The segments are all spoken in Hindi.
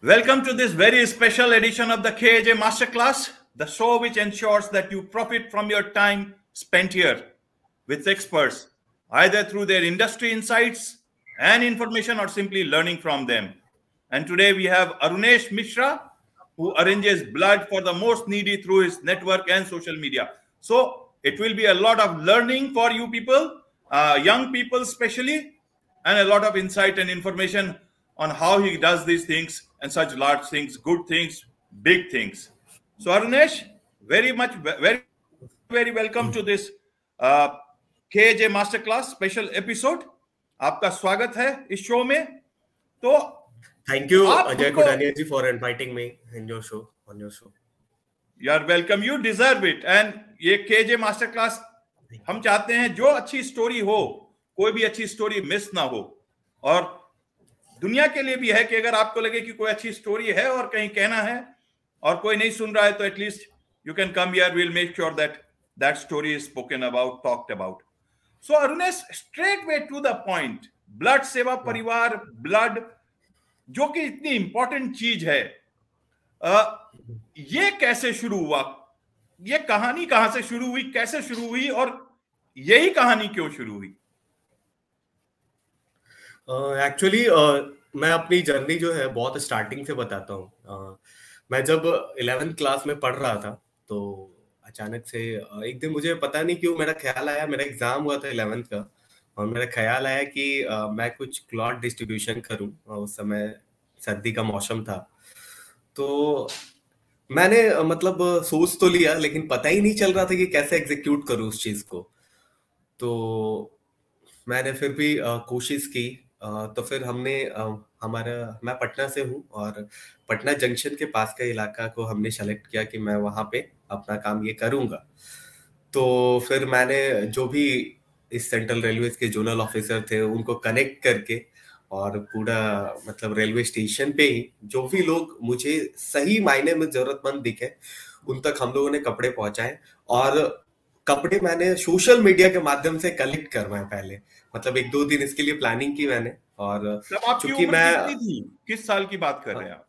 Welcome to this very special edition of the KAJ Masterclass, the show which ensures that you profit from your time spent here with experts, either through their industry insights and information or simply learning from them. And today we have Arunesh Mishra, who arranges blood for the most needy through his network and social media. So it will be a lot of learning for you people, uh, young people especially, and a lot of insight and information on how he does these things and such large things, good things, big things. So Arunesh, very much, very, very welcome to this uh, KJ Masterclass special episode. आपका स्वागत है इस शो में तो thank you Ajay Kudania ji for inviting me in your show on your show you are welcome you deserve it and ये केजे मास्टर क्लास हम चाहते हैं जो अच्छी स्टोरी हो कोई भी अच्छी स्टोरी मिस ना हो और दुनिया के लिए भी है कि अगर आपको लगे कि कोई अच्छी स्टोरी है और कहीं कहना है और कोई नहीं सुन रहा है तो at least you can come year will make sure that that story is spoken about talked about so Arunesh straight way to the point blood Seva Parivar blood जो कि इतनी इंपॉर्टेंट चीज़ है। आ, ये कैसे शुरू हुआ? ये कहानी कहाँ से शुरू हुई? कैसे शुरू हुई? और यही कहानी क्यों शुरू हुई? एक्चुअली uh, uh, मैं अपनी जर्नी जो है बहुत स्टार्टिंग से बताता हूँ। uh, मैं जब इलेवेंथ क्लास में पढ़ रहा था तो अचानक से uh, एक दिन मुझे पता नहीं क्यों मेरा ख्याल आया मेरा एग्ज़ाम हुआ था इलेवेंथ का और मेरा ख्याल आया कि uh, मैं कुछ क्लॉथ डिस्ट्रीब्यूशन करूँ उस समय सर्दी का मौसम था। तो मैंने मतलब सोच तो लिया लेकिन पता ही नहीं चल रहा था कि कैसे एग्जीक्यूट करूँ उस चीज़ को। तो मैंने फिर भी कोशिश की तो फिर हमने हमारा, मैं पटना से हूँ और पटना जंक्शन के पास का इलाका को हमने सेलेक्ट किया कि मैं वहाँ पे अपना काम ये करूँगा। तो फिर मैंने जो भी इस सेंट्रल रेलवे के जोनल ऑफिसर थे, उनको कनेक्ट करके और पूरा मतलब रेलवे स्टेशन पे ही जो भी लोग मुझे सही मायने में जरूरतमंद दिखे, उन तक हम लोगों ने कपड़े पहुँचाए और कपड़े मैंने सोशल मीडिया के माध्यम से कलेक्ट करवाए पहले। मतलब एक दो दिन इसके लिए प्लानिंग की मैंने और चूँकि मैं किस साल की बात कर रहे हैं आप?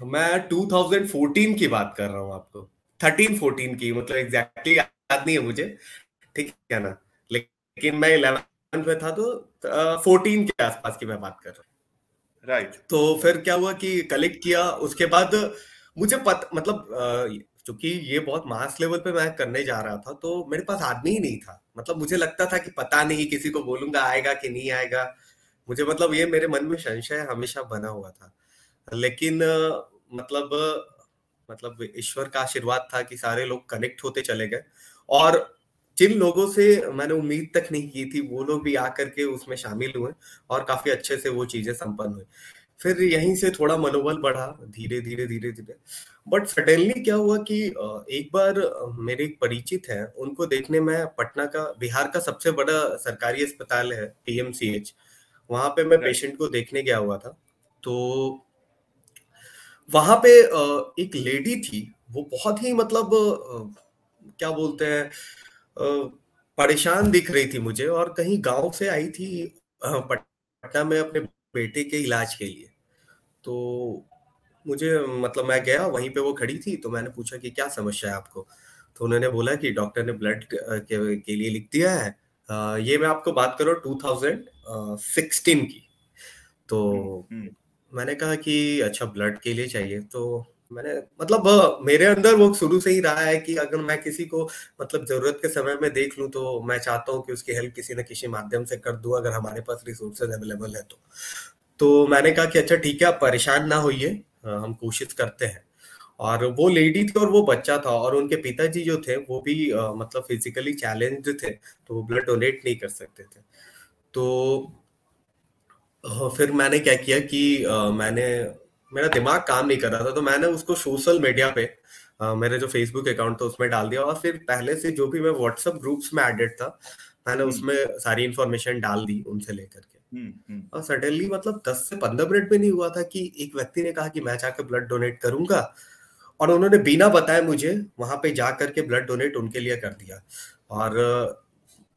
मैं 2014 की बात कर रहा हूँ आपको। 13 14 की मतलब एग्जैक्टली याद नहीं है मुझे। ठीक है ना? लेकिन मैं इलेवन में था तो फोर्टीन के आसपास की मैं बात कर रहा हूँ। राइट तो फिर क्या हुआ कि कलेक्ट किया उसके बाद मुझे पता मतलब चूँकि ये बहुत मास लेवल पे मैं करने जा रहा था तो मेरे पास आदमी ही नहीं था। मतलब मुझे लगता था कि पता नहीं किसी को बोलूँगा आएगा कि नहीं आएगा। मुझे मतलब ये मेरे मन में संशय हमेशा बना हुआ था। लेकिन मतलब मतलब ईश्वर का आशीर्वाद था कि सारे लोग कनेक्ट होते चले गए। और जिन लोगों से मैंने उम्मीद तक नहीं की थी, वो लोग भी आकर के उसमें शामिल हुए और काफ़ी अच्छे से वो चीज़ें संपन्न हुई। फिर यहीं से थोड़ा मनोबल बढ़ा धीरे धीरे धीरे धीरे। बट सडनली क्या हुआ कि एक बार मेरे एक परिचित है उनको देखने में पटना का बिहार का सबसे बड़ा सरकारी अस्पताल है पीएमसीएच वहाँ पे मैं पेशेंट को देखने गया हुआ था। तो वहाँ पे एक लेडी थी वो बहुत ही मतलब क्या बोलते हैं परेशान दिख रही थी मुझे और कहीं गाँव से आई थी पटना में अपने बेटे के इलाज के लिए। तो मुझे मतलब मैं गया वहीं पे वो खड़ी थी तो मैंने पूछा कि क्या समस्या है आपको? तो उन्होंने बोला कि डॉक्टर ने ब्लड के, के लिए लिख दिया है। आ, ये मैं आपको बात करूँ टू थाउज़ेंड सिक्सटीन की। तो हम्म, हम्म। मैंने कहा कि अच्छा ब्लड के लिए चाहिए तो मैंने मतलब मेरे अंदर वो शुरू से ही रहा है कि अगर मैं किसी को मतलब ज़रूरत के समय में देख लूँ तो मैं चाहता हूँ कि उसकी हेल्प किसी न किसी माध्यम से कर दूँ अगर हमारे पास रिसोर्सेज अवेलेबल है तो। तो मैंने कहा कि अच्छा ठीक है आप परेशान ना होइए हम कोशिश करते हैं। और वो लेडी थी और वो बच्चा था और उनके पिताजी जो थे वो भी आ, मतलब फिजिकली चैलेंज थे तो वो ब्लड डोनेट नहीं कर सकते थे। तो फिर मैंने क्या किया कि आ, मैंने मेरा दिमाग काम नहीं कर रहा था तो मैंने उसको सोशल मीडिया पे आ, मेरे जो फेसबुक अकाउंट था उसमें डाल दिया और फिर पहले से जो भी मैं व्हाट्सएप ग्रुप्स में एडेड था मैंने हम्म। उसमें सारी इन्फॉर्मेशन डाल दी उनसे लेकर के हम्म, हम्म। और सडनली मतलब दस से पंद्रह मिनट में नहीं हुआ था कि एक व्यक्ति ने कहा कि मैं जाकर ब्लड डोनेट करूँगा और उन्होंने बिना बताए मुझे वहाँ पे जा करके ब्लड डोनेट उनके लिए कर दिया और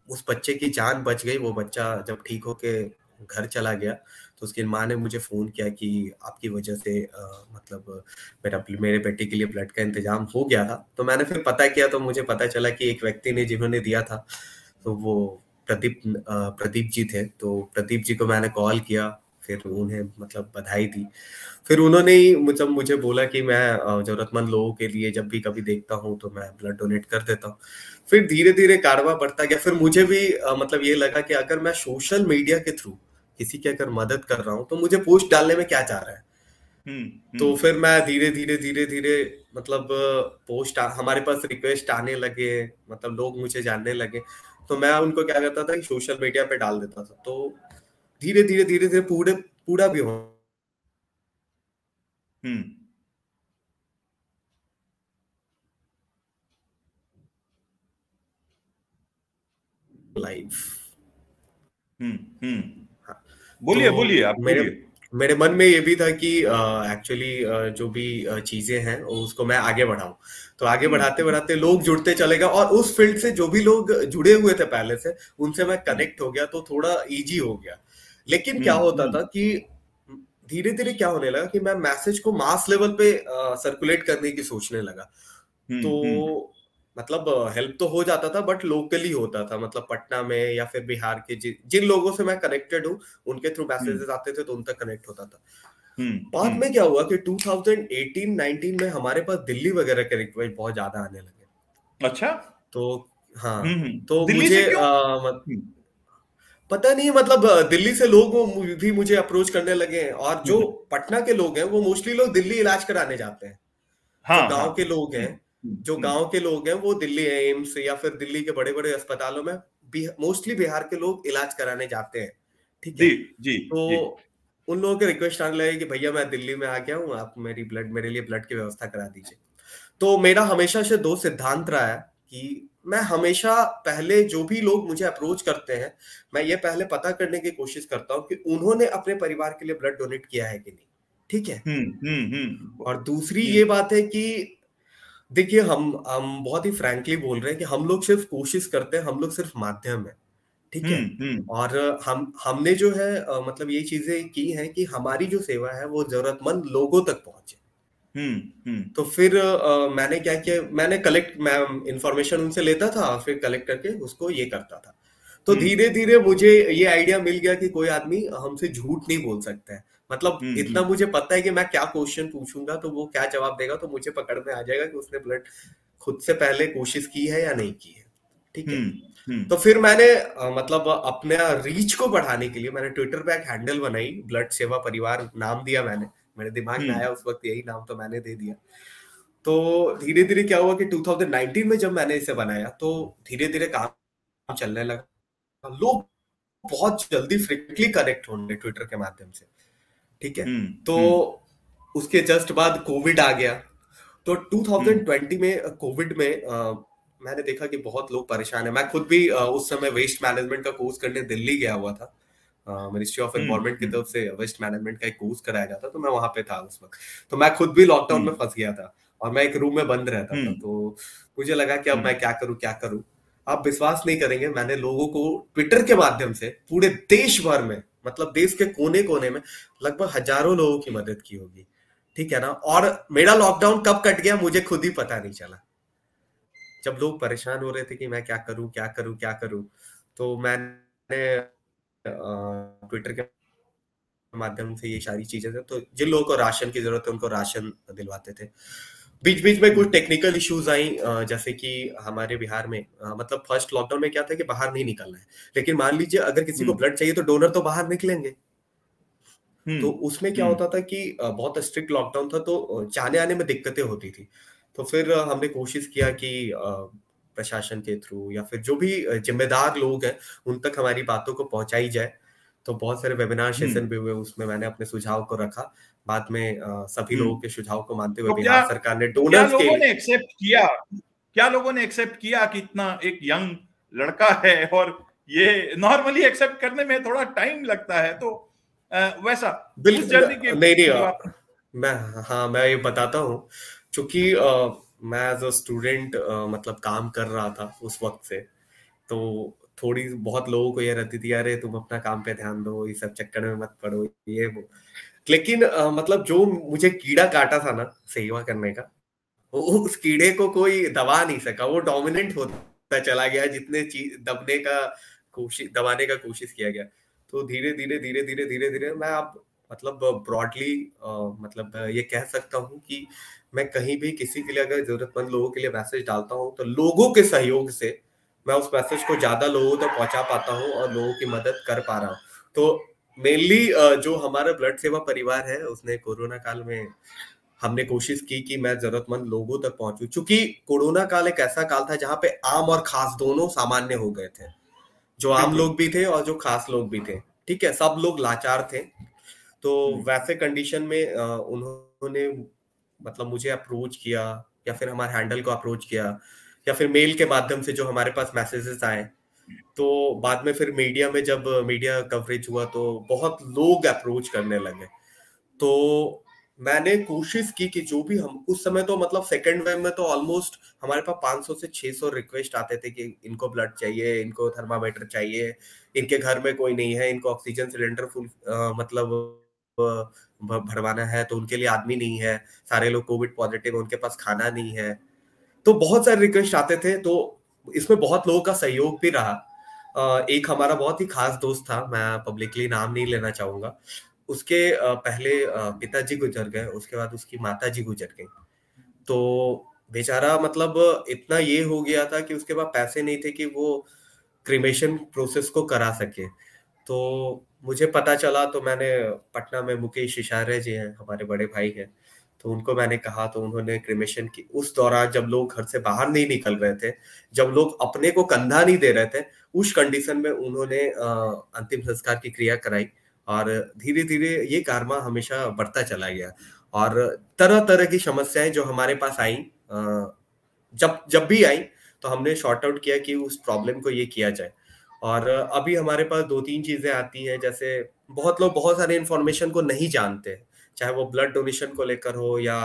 उस बच्चे की जान बच गई वो बच्चा जब ठीक होके घर चला गया तो उसकी माँ ने मुझे फ़ोन किया कि आपकी वजह से आ, मतलब मेरा मेरे बेटे के लिए ब्लड का इंतज़ाम हो गया था। तो मैंने फिर पता किया तो मुझे पता चला कि एक व्यक्ति ने जिन्होंने दिया था तो वो प्रदीप प्रदीप जी थे। तो प्रदीप जी को मैंने कॉल किया फिर उन्हें मतलब बधाई दी। फिर उन्होंने ही मतलब मुझे बोला कि मैं जरूरतमंद लोगों के लिए जब भी कभी देखता हूँ तो मैं ब्लड डोनेट कर देता हूँ। फिर धीरे धीरे कारवा बढ़ता गया। फिर मुझे भी मतलब ये लगा कि अगर मैं सोशल मीडिया के थ्रू किसी की अगर मदद कर रहा हूँ तो मुझे पोस्ट डालने में क्या चाह रहा है हम्म, तो हम्म। फिर मैं धीरे धीरे धीरे धीरे मतलब पोस्ट हमारे पास रिक्वेस्ट आने लगे मतलब लोग मुझे जानने लगे तो मैं उनको क्या करता था कि सोशल मीडिया पे डाल देता था तो धीरे धीरे धीरे धीरे पूरे पूरा भी हो लाइफ हम्म हम्म हाँ। बोलिए तो बोलिए आप मेरे मेरे मन में ये भी था कि एक्चुअली uh, uh, जो भी uh, चीज़ें हैं उसको मैं आगे बढ़ाऊं। तो आगे हम्म, बढ़ाते हम्म। बढ़ाते लोग जुड़ते चलेगा और उस फ़ील्ड से जो भी लोग जुड़े हुए थे पहले से उनसे मैं कनेक्ट हो गया तो थोड़ा इजी हो गया। लेकिन क्या होता था कि धीरे धीरे क्या होने लगा कि मैं मैसेज को मास लेवल पे सर्कुलेट करने की सोचने लगा। तो मतलब हेल्प तो हो जाता था बट लोकली होता था। मतलब पटना में या फिर बिहार के जि, जिन लोगों से मैं कनेक्टेड हूँ उनके थ्रू मैसेजेस आते थे तो उन तक कनेक्ट होता था। बाद में क्या हुआ कि 2018-19 में हमारे पास दिल्ली वगैरह के रिक्वेस्ट बहुत ज़्यादा आने लगे। अच्छा? तो हाँ तो मुझे आ, मत, पता नहीं मतलब दिल्ली से लोग भी मुझे अप्रोच करने लगे हैं और जो पटना के लोग हैं वो मोस्टली लोग दिल्ली इलाज कराने जाते हैं। हाँ, जो गाँव हाँ, के लोग हैं हम्म, जो हम्म। गाँव के लोग हैं वो दिल्ली एम्स या फिर दिल्ली के बड़े बड़े अस्पतालों में मोस्टली बिहार के लोग इलाज कराने जाते हैं ठीक है जी, जी, तो जी. उन लोगों के रिक्वेस्ट आने लगे कि भैया मैं दिल्ली में आ गया हूँ आप मेरी ब्लड मेरे लिए ब्लड की व्यवस्था करा दीजिए तो मेरा हमेशा से दो सिद्धांत रहा है कि मैं हमेशा पहले जो भी लोग मुझे अप्रोच करते हैं मैं ये पहले पता करने की कोशिश करता हूँ कि उन्होंने अपने परिवार के लिए ब्लड डोनेट किया है कि नहीं ठीक है हुँ, हुँ, हुँ. और दूसरी ये बात है कि देखिए हम हम बहुत ही फ्रैंकली बोल रहे हैं कि हम लोग सिर्फ़ कोशिश करते हैं हम लोग सिर्फ़ माध्यम है ठीक है? और हम हमने जो है मतलब ये चीज़ें की हैं कि हमारी जो सेवा है वो जरूरतमंद लोगों तक पहुँचे। हम्म, हम्म। तो फिर आ, मैंने क्या किया मैंने कलेक्ट मैं इंफॉर्मेशन उनसे लेता था फिर कलेक्ट करके उसको ये करता था। तो हम्म। धीरे धीरे मुझे ये आइडिया मिल गया कि कोई आदमी हमसे झूठ नहीं बोल सकता है। मतलब इतना मुझे पता है कि मैं क्या क्वेश्चन पूछूँगा तो वो क्या जवाब देगा तो मुझे पकड़ में आ जाएगा कि उसने ब्लड खुद से पहले कोशिश की है या नहीं की है। ठीक है? तो फिर मैंने मतलब अपने रीच को बढ़ाने के लिए मैंने ट्विटर पे एक हैंडल बनाई ब्लड सेवा परिवार नाम दिया मैंने। मेरे दिमाग में हम्म। आया उस वक्त यही नाम तो मैंने दे दिया। तो धीरे धीरे क्या हुआ कि 2019 में जब मैंने इसे बनाया तो धीरे धीरे काम चलने लगा। लोग बहुत जल्दी फ्रिक्वेंटली कनेक्ट होंगे ट्विटर के माध्यम से। ठीक है? हम्म, तो हम्म। उसके जस्ट बाद कोविड आ गया। तो 2020 में कोविड में आ, मैंने देखा कि बहुत लोग परेशान है। मैं खुद भी आ, उस समय वेस्ट मैनेजमेंट का कोर्स करने दिल्ली गया हुआ था। मिनिस्ट्री ऑफ़ एनवायरमेंट की तरफ़ से वेस्ट मैनेजमेंट का एक कोर्स कराया जाता तो मैं वहाँ पे था उस वक्त। तो मैं खुद भी लॉकडाउन में फंस गया था और मैं एक रूम में बंद रहता था। तो मुझे लगा कि अब मैं क्या करूँ क्या करूँ? आप विश्वास नहीं करेंगे मैंने लोगों को ट्विटर के माध्यम से पूरे देश भर में मतलब देश के कोने कोने में लगभग हज़ारों लोगों की मदद की होगी। ठीक है ना? और मेरा लॉकडाउन कब कट गया मुझे खुद ही पता नहीं चला। जब लोग परेशान हो रहे थे कि मैं क्या करूँ क्या करूँ क्या करूँ तो मैंने ट्विटर के माध्यम से ये सारी चीज़ें तो जिन लोगों को राशन की ज़रूरत है उनको राशन दिलवाते थे। बीच बीच में कुछ टेक्निकल इश्यूज़ आई जैसे कि हमारे बिहार में मतलब फ़र्स्ट लॉकडाउन में क्या था कि बाहर नहीं निकलना है लेकिन मान लीजिए अगर किसी को ब्लड हम्म। चाहिए तो डोनर तो बाहर निकलेंगे हम्म। तो उसमें क्या हम्म। होता था कि बहुत स्ट्रिक्ट लॉकडाउन था तो जाने आने में दिक्कतें होती थी तो फिर हमने कोशिश किया कि प्रशासन के थ्रू या फिर जो भी जिम्मेदार लोग हैं उन तक हमारी बातों को पहुंचाई जाए तो बहुत सारे वेबिनार। सेशन भी हुए उसमें मैंने अपने सुझाव को रखा बाद में सभी हम्म। लोगों के सुझाव को मानते हुए तो बिहार सरकार ने डोनर्स के लोगों ने एक्सेप्ट किया? क्या लोगों ने एक्सेप्ट किया कि इतना एक यंग लड़का है और ये नॉर्मली एक्सेप्ट करने में थोड़ा टाइम लगता है? तो आ, वैसा बिल्कुल नहीं नहीं मैं हाँ मैं ये बताता हूँ। क्योंकि मैं एज अ स्टूडेंट मतलब काम कर रहा था उस वक्त से तो थोड़ी बहुत लोगों को ये रहती थी अरे तुम अपना काम पे ध्यान दो ये सब चक्कर में मत पड़ो ये वो। लेकिन आ, मतलब जो मुझे कीड़ा काटा था ना सेवा करने का वो उस कीड़े को कोई दबा नहीं सका। वो डोमिनेंट होता चला गया जितने चीज़ दबने का कोशिश दबाने का कोशिश किया गया। तो धीरे धीरे धीरे धीरे धीरे धीरे मैं अब मतलब ब्रॉडली मतलब ये कह सकता हूँ कि मैं कहीं भी किसी के लिए अगर जरूरतमंद लोगों के लिए मैसेज डालता हूँ तो लोगों के सहयोग से मैं उस मैसेज को ज़्यादा लोगों तक तो पहुँचा पाता हूँ और लोगों की मदद कर पा रहा हूँ। तो मेनली जो हमारा ब्लड सेवा परिवार है उसने कोरोना काल में हमने कोशिश की कि मैं जरूरतमंद लोगों तक पहुंचू। क्योंकि कोरोना काल एक ऐसा काल था जहाँ पे आम और खास दोनों सामान्य हो गए थे। जो आम लोग भी थे और जो खास लोग भी थे। ठीक है सब लोग लाचार थे। तो वैसे कंडीशन में उन्होंने मतलब मुझे अप्रोच किया या फिर हमारे हैंडल को अप्रोच किया या फिर मेल के माध्यम से जो हमारे पास मैसेजेस आए तो बाद में फिर मीडिया में जब मीडिया कवरेज हुआ तो बहुत लोग अप्रोच करने लगे। तो मैंने कोशिश की कि जो भी हम उस समय तो मतलब सेकेंड वेव में तो ऑलमोस्ट हमारे पास 500 से 600 रिक्वेस्ट आते थे कि इनको ब्लड चाहिए इनको थर्मामीटर चाहिए इनके घर में कोई नहीं है इनको ऑक्सीजन सिलेंडर फुल आ, मतलब भरवाना है तो उनके लिए आदमी नहीं है सारे लोग कोविड पॉजिटिव उनके पास खाना नहीं है। तो बहुत सारे रिक्वेस्ट आते थे तो इसमें बहुत लोगों का सहयोग भी रहा। एक हमारा बहुत ही खास दोस्त था, मैं पब्लिकली नाम नहीं लेना चाहूँगा। उसके पहले पिताजी गुजर गए, उसके बाद उसकी माता जी गुजर गई। तो बेचारा मतलब इतना ये हो गया था कि उसके पास पैसे नहीं थे कि वो क्रिमेशन प्रोसेस को करा सके। तो मुझे पता चला तो मैंने पटना में मुकेश इशारे जी हैं, हमारे बड़े भाई हैं। तो उनको मैंने कहा तो उन्होंने क्रिमेशन की, उस दौरान जब लोग घर से बाहर नहीं निकल रहे थे, जब लोग अपने को कंधा नहीं दे रहे थे, उस कंडीशन में उन्होंने अंतिम संस्कार की क्रिया कराई और धीरे धीरे ये कारमा हमेशा बढ़ता चला गया। और तरह तरह की समस्याएँ जो हमारे पास आई जब जब भी आई तो हमने शॉर्ट आउट किया कि उस प्रॉब्लम को ये किया जाए। और अभी हमारे पास दो तीन चीज़ें आती हैं, जैसे बहुत लोग बहुत सारे इंफॉर्मेशन को नहीं जानते चाहे वो ब्लड डोनेशन को लेकर हो या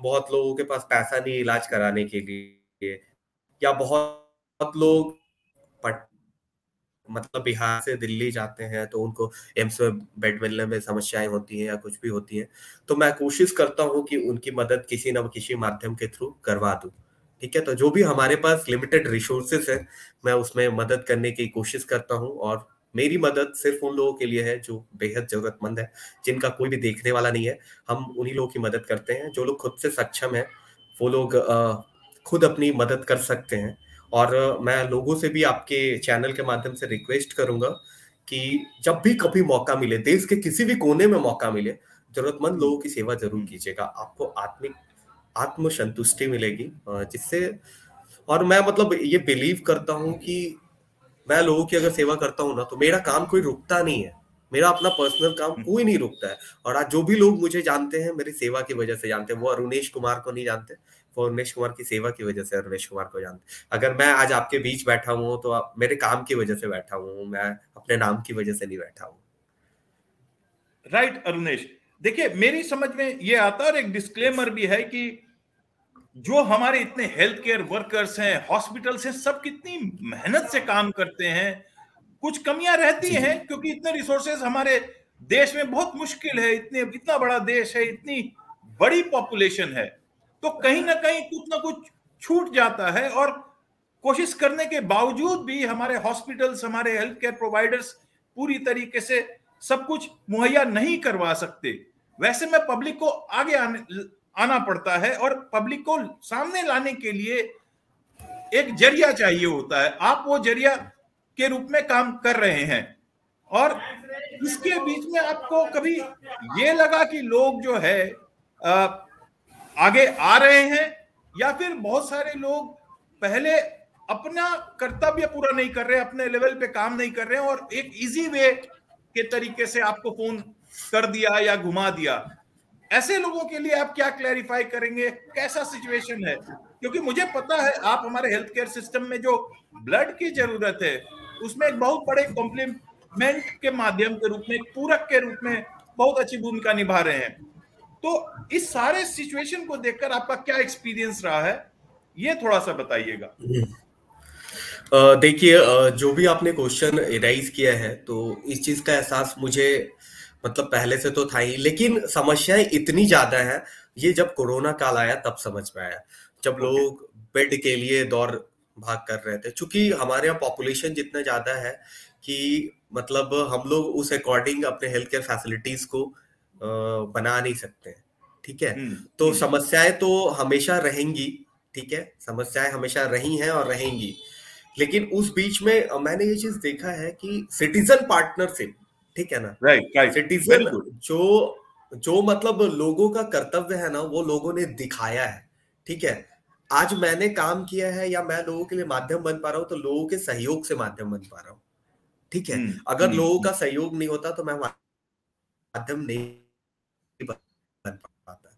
बहुत लोगों के पास पैसा नहीं इलाज कराने के लिए, या बहुत लोग मतलब बिहार से दिल्ली जाते हैं तो उनको एम्स में बेड मिलने में समस्याएँ होती हैं या कुछ भी होती है तो मैं कोशिश करता हूँ कि उनकी मदद किसी न किसी माध्यम के थ्रू करवा दूँ। ठीक है? तो जो भी हमारे पास लिमिटेड रिसोर्सेस है, मैं उसमें मदद करने की कोशिश करता हूँ और मेरी मदद सिर्फ़ उन लोगों के लिए है जो बेहद जरूरतमंद है जिनका कोई भी देखने वाला नहीं है। हम उन्हीं लोगों की मदद करते हैं जो लोग खुद से सक्षम है वो लोग खुद अपनी मदद कर सकते हैं। और मैं लोगों से भी आपके चैनल के माध्यम से रिक्वेस्ट करूँगा कि जब भी कभी मौका मिले देश के किसी भी कोने में मौका मिले जरूरतमंद लोगों की सेवा ज़रूर कीजिएगा। आपको आत्मिक आत्म संतुष्टि मिलेगी जिससे और मैं मतलब ये बिलीव करता हूँ कि मैं लोगों की अगर सेवा करता हूँ ना तो मेरा काम कोई रुकता नहीं है। मेरा अपना पर्सनल काम हम्म। कोई नहीं रुकता है। और आज जो भी लोग मुझे जानते हैं मेरी सेवा की वजह से जानते हैं वो अरुणेश कुमार को नहीं जानते। वो अरुणेश कुमार की सेवा की वजह से अरुणेश कुमार को जानते अगर मैं आज आपके बीच बैठा हूँ तो आप मेरे काम की वजह से बैठा हूँ मैं अपने नाम की वजह से नहीं बैठा हूँ। राइट अरुणेश। देखिए मेरी समझ में ये आता और एक डिस्क्लेमर भी है कि जो हमारे इतने हेल्थ केयर वर्कर्स हैं हॉस्पिटल्स हैं सब कितनी मेहनत से काम करते हैं कुछ कमियाँ रहती हैं क्योंकि इतने रिसोर्सेज हमारे देश में बहुत मुश्किल है इतने इतना बड़ा देश है इतनी बड़ी पॉपुलेशन है तो कहीं ना कहीं कुछ ना कुछ छूट जाता है और कोशिश करने के बावजूद भी हमारे हॉस्पिटल्स हमारे हेल्थ केयर प्रोवाइडर्स पूरी तरीके से सब कुछ मुहैया नहीं करवा सकते। वैसे में पब्लिक को आगे आने आना पड़ता है और पब्लिक को सामने लाने के लिए एक ज़रिया चाहिए होता है। आप वो ज़रिया के रूप में काम कर रहे हैं और इसके बीच में आपको कभी ये लगा कि लोग जो है आगे आ रहे हैं या फिर बहुत सारे लोग पहले अपना कर्तव्य पूरा नहीं कर रहे, अपने लेवल पे काम नहीं कर रहे हैं और एक इजी वे के तरीके से आपको फ़ोन कर दिया या घुमा दिया। ऐसे लोगों के लिए आप क्या क्लैरिफाई करेंगे? कैसा सिचुएशन है? क्योंकि मुझे पता है आप हमारे हेल्थ केयर सिस्टम में जो ब्लड की ज़रूरत है, उसमें एक बहुत बड़े कॉम्प्लीमेंट के माध्यम के रूप में पूरक के रूप में बहुत अच्छी भूमिका निभा रहे हैं। तो इस सारे सिचुएशन को देखकर आपका क्या एक्सपीरियंस रहा है, ये थोड़ा सा बताइएगा। देखिए जो भी आपने क्वेश्चन राइज किया है तो इस चीज़ का एहसास मुझे मतलब पहले से तो था ही लेकिन समस्याएँ इतनी ज़्यादा है ये जब कोरोना काल आया तब समझ में आया। जब लोग बेड के लिए दौड़ भाग कर रहे थे क्योंकि हमारे यहाँ पॉपुलेशन जितना ज़्यादा है कि मतलब हम लोग उस अकॉर्डिंग अपने हेल्थ केयर फैसिलिटीज़ को बना नहीं सकते ठीक है? हम्म, तो हम्म। समस्याएँ तो हमेशा रहेंगी ठीक है? समस्याएँ हमेशा रही हैं और रहेंगी। लेकिन उस बीच में मैंने ये चीज़ देखा है कि सिटीजन पार्टनरशिप ठीक है ना? राइट राइट सिटीजन जो जो मतलब लोगों का कर्तव्य है ना वो लोगों ने दिखाया है ठीक है? आज मैंने काम किया है या मैं लोगों के लिए माध्यम बन पा रहा हूँ तो लोगों के सहयोग से माध्यम बन पा रहा हूँ ठीक है? हम्म, अगर हम्म, लोगों का सहयोग नहीं होता तो मैं माध्यम नहीं बन पाता।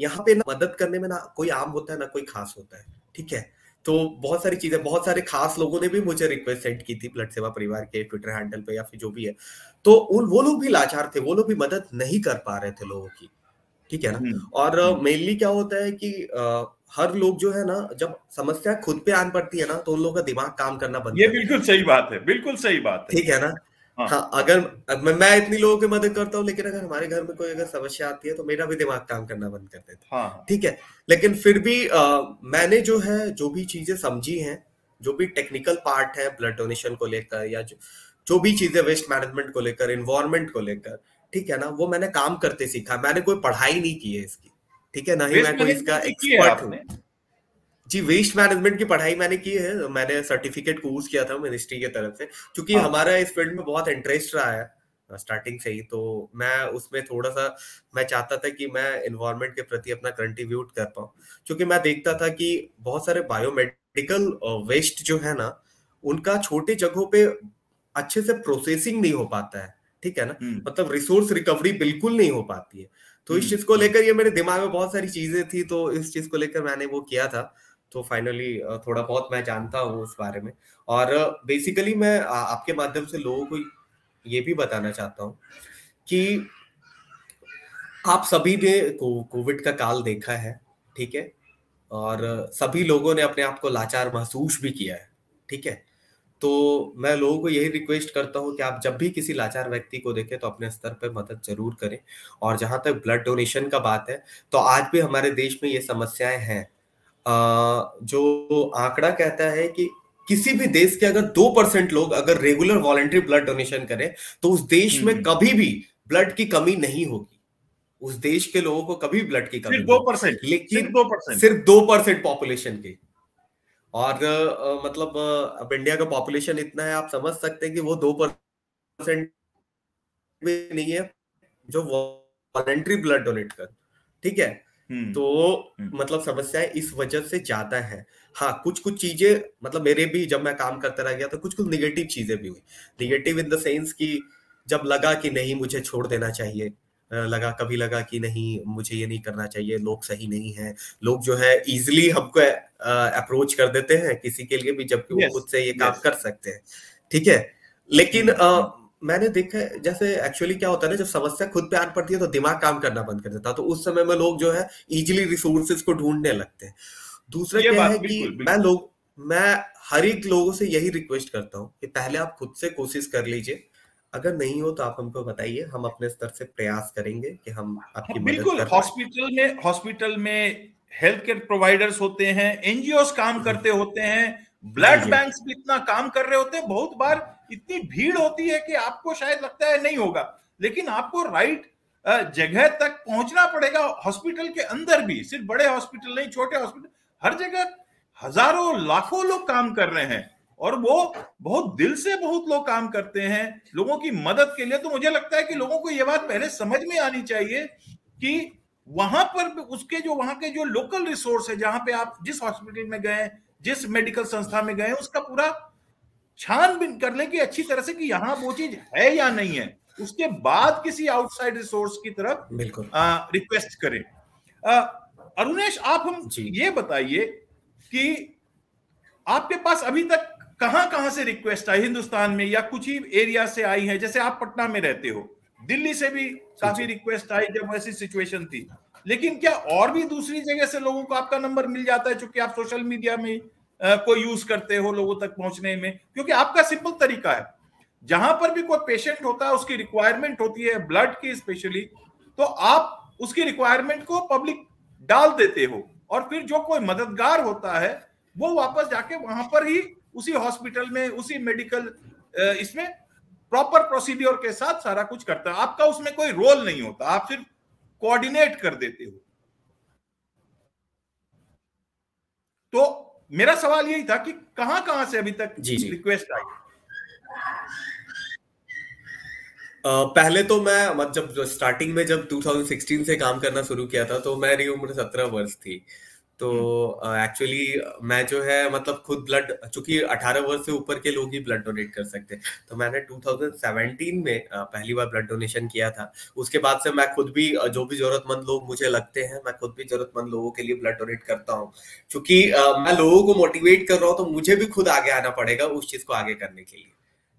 यहाँ पे ना मदद करने में ना कोई आम होता है ना कोई खास होता है ठीक है? तो बहुत सारी चीज़ें बहुत सारे खास लोगों ने भी मुझे रिक्वेस्ट सेंड की थी ब्लड सेवा परिवार के ट्विटर हैंडल पे या फिर जो भी है। तो उन वो लोग भी लाचार थे वो लोग भी मदद नहीं कर पा रहे थे लोगों की ठीक है ना? हम्म, और मेनली हम्म। क्या होता है कि आ, हर लोग जो है ना जब समस्या खुद पे आन पड़ती है ना तो उन लोगों का दिमाग काम करना बंद ये बिल्कुल सही बात है बिल्कुल सही बात है। ठीक है ना? हाँ, हाँ अगर मैं, मैं इतनी लोगों की मदद करता हूँ लेकिन अगर हमारे घर में कोई अगर समस्या आती है तो मेरा भी दिमाग काम करना बंद कर देता हाँ, हाँ, ठीक है? लेकिन फिर भी आ, मैंने जो है जो भी चीज़ें समझी हैं जो भी टेक्निकल पार्ट है ब्लड डोनेशन को लेकर या जो जो भी चीज़ें वेस्ट मैनेजमेंट को लेकर इन्वायरमेंट को लेकर ठीक है ना वो मैंने काम करते सीखा। मैंने कोई पढ़ाई नहीं की है इसकी ठीक है? ना ही मैं कोई इसका एक्सपर्ट हूँ जी वेस्ट मैनेजमेंट की पढ़ाई मैंने की है। मैंने सर्टिफिकेट कोर्स किया था मिनिस्ट्री की तरफ़ से क्योंकि हाँ। हमारा इस फ़ील्ड में बहुत इंटरेस्ट रहा है स्टार्टिंग से ही। तो मैं उसमें थोड़ा सा मैं चाहता था कि मैं इन्वायरमेंट के प्रति अपना कंट्रीब्यूट कर पाऊँ क्योंकि मैं देखता था कि बहुत सारे बायोमेडिकल वेस्ट जो है ना उनका छोटे जगहों पे अच्छे से प्रोसेसिंग नहीं हो पाता है ठीक है ना? हम्म। मतलब रिसोर्स रिकवरी बिल्कुल नहीं हो पाती है। तो इस हम्म, चीज़ को। लेकर ये मेरे दिमाग में बहुत सारी चीज़ें थी तो इस चीज़ को लेकर मैंने वो किया था। तो फाइनली थोड़ा बहुत मैं जानता हूँ उस बारे में। और बेसिकली मैं आपके माध्यम से लोगों को ये भी बताना चाहता हूँ कि आप सभी ने कोविड का काल देखा है ठीक है? और सभी लोगों ने अपने आप को लाचार महसूस भी किया है ठीक है? तो मैं लोगों को यही रिक्वेस्ट करता हूँ कि आप जब भी किसी लाचार व्यक्ति को देखें तो अपने स्तर पर मदद ज़रूर करें। और जहाँ तक ब्लड डोनेशन का बात है तो आज भी हमारे देश में ये समस्याएँ हैं। जो आंकड़ा कहता है कि किसी भी देश के अगर दो परसेंट लोग अगर रेगुलर वॉलेंट्री ब्लड डोनेशन करें तो उस देश में हम्म। कभी भी ब्लड की कमी नहीं होगी। उस देश के लोगों को कभी ब्लड की कमी दो परसेंट लेकिन दो परसेंट। सिर्फ़ दो परसेंट पॉपुलेशन की। और मतलब अब इंडिया का पॉपुलेशन इतना है आप समझ सकते हैं कि वो दो परसेंट भी नहीं है जो वॉलेंट्री ब्लड डोनेट कर ठीक है हम्म। तो हम्म। मतलब समस्याएँ इस वजह से ज़्यादा है हाँ कुछ कुछ चीज़ें मतलब मेरे भी जब मैं काम करता रह गया तो कुछ कुछ निगेटिव चीज़ें भी हुई निगेटिव इन द सेंस कि जब लगा कि नहीं मुझे छोड़ देना चाहिए लगा कभी लगा कि नहीं मुझे ये नहीं करना चाहिए लोग सही नहीं है। लोग जो है इजिली हमको अप्रोच कर देते हैं किसी के लिए भी जबकि yes, वो खुद से ये काम कर सकते हैं। ठीक है? लेकिन हम्म, मैंने देखा है जैसे एक्चुअली क्या होता है ना जब समस्या खुद पे आन पड़ती है तो दिमाग काम करना बंद कर देता है। तो उस समय में लोग जो है इजिली रिसोर्सेज को ढूँढने लगते हैं। दूसरा क्या है कि मैं लोग मैं हर एक लोगों से यही रिक्वेस्ट करता हूँ कि पहले आप खुद से कोशिश कर लीजिए। अगर नहीं हो तो आप हमको बताइए हम अपने स्तर से प्रयास करेंगे कि हम आपकी हाँ, बिल्कुल हॉस्पिटल में हॉस्पिटल में हेल्थ केयर प्रोवाइडर्स होते हैं एनजीओ काम करते होते हैं ब्लड बैंक भी इतना काम कर रहे होते हैं बहुत बार इतनी भीड़ होती है कि आपको शायद लगता है नहीं होगा लेकिन आपको राइट जगह तक पहुँचना पड़ेगा हॉस्पिटल के अंदर भी सिर्फ़ बड़े हॉस्पिटल नहीं छोटे हॉस्पिटल हर जगह हज़ारों लाखों लोग काम कर रहे हैं। और वो बहुत दिल से बहुत लोग काम करते हैं लोगों की मदद के लिए। तो मुझे लगता है कि लोगों को यह बात पहले समझ में आनी चाहिए कि वहाँ पर उसके जो वहाँ के जो लोकल रिसोर्स है जहाँ पे आप जिस हॉस्पिटल में गए जिस मेडिकल संस्था में गए उसका पूरा छानबीन कर ले कि अच्छी तरह से कि यहाँ वो चीज़ है या नहीं है। उसके बाद किसी आउटसाइड रिसोर्स की तरफ़ बिल्कुल। रिक्वेस्ट करें। अरुणेश आप हम ये बताइए कि आपके पास अभी तक कहाँ कहाँ से रिक्वेस्ट आई? हिंदुस्तान में या कुछ ही एरिया से आई है? जैसे आप पटना में रहते हो। दिल्ली से भी काफ़ी रिक्वेस्ट आई जब ऐसी सिचुएशन थी। लेकिन क्या और भी दूसरी जगह से लोगों को आपका नंबर मिल जाता है चूँकि आप सोशल मीडिया में को यूज़ करते हो लोगों तक पहुँचने में? क्योंकि आपका सिंपल तरीका है। जहाँ पर भी कोई पेशेंट होता है उसकी रिक्वायरमेंट होती है ब्लड की स्पेशली तो आप उसकी रिक्वायरमेंट को पब्लिक डाल देते हो। और फिर जो कोई मददगार होता है वो वापस जाके वहाँ पर ही उसी हॉस्पिटल में उसी मेडिकल इसमें प्रॉपर प्रोसीड्योर के साथ सारा कुछ करता है। आपका उसमें कोई रोल नहीं होता आप सिर्फ़ कोऑर्डिनेट कर देते हो। तो मेरा सवाल यही था कि कहाँ कहाँ से अभी तक जी जी. रिक्वेस्ट आई? Uh, पहले तो मैं मतलब स्टार्टिंग में जब 2016 से काम करना शुरू किया था तो मेरी उम्र सत्रह वर्ष थी। तो एक्चुअली uh, मैं जो है मतलब खुद ब्लड चूँकि 18 वर्ष से ऊपर के लोग ही ब्लड डोनेट कर सकते हैं। तो मैंने 2017 में uh, पहली बार ब्लड डोनेशन किया था। उसके बाद से मैं खुद भी uh, जो भी जरूरतमंद लोग मुझे लगते हैं मैं खुद भी जरूरतमंद लोगों के लिए ब्लड डोनेट करता हूँ। क्योंकि मैं लोगों को मोटिवेट कर रहा हूँ तो मुझे भी खुद आगे आना पड़ेगा उस चीज़ को आगे करने के लिए।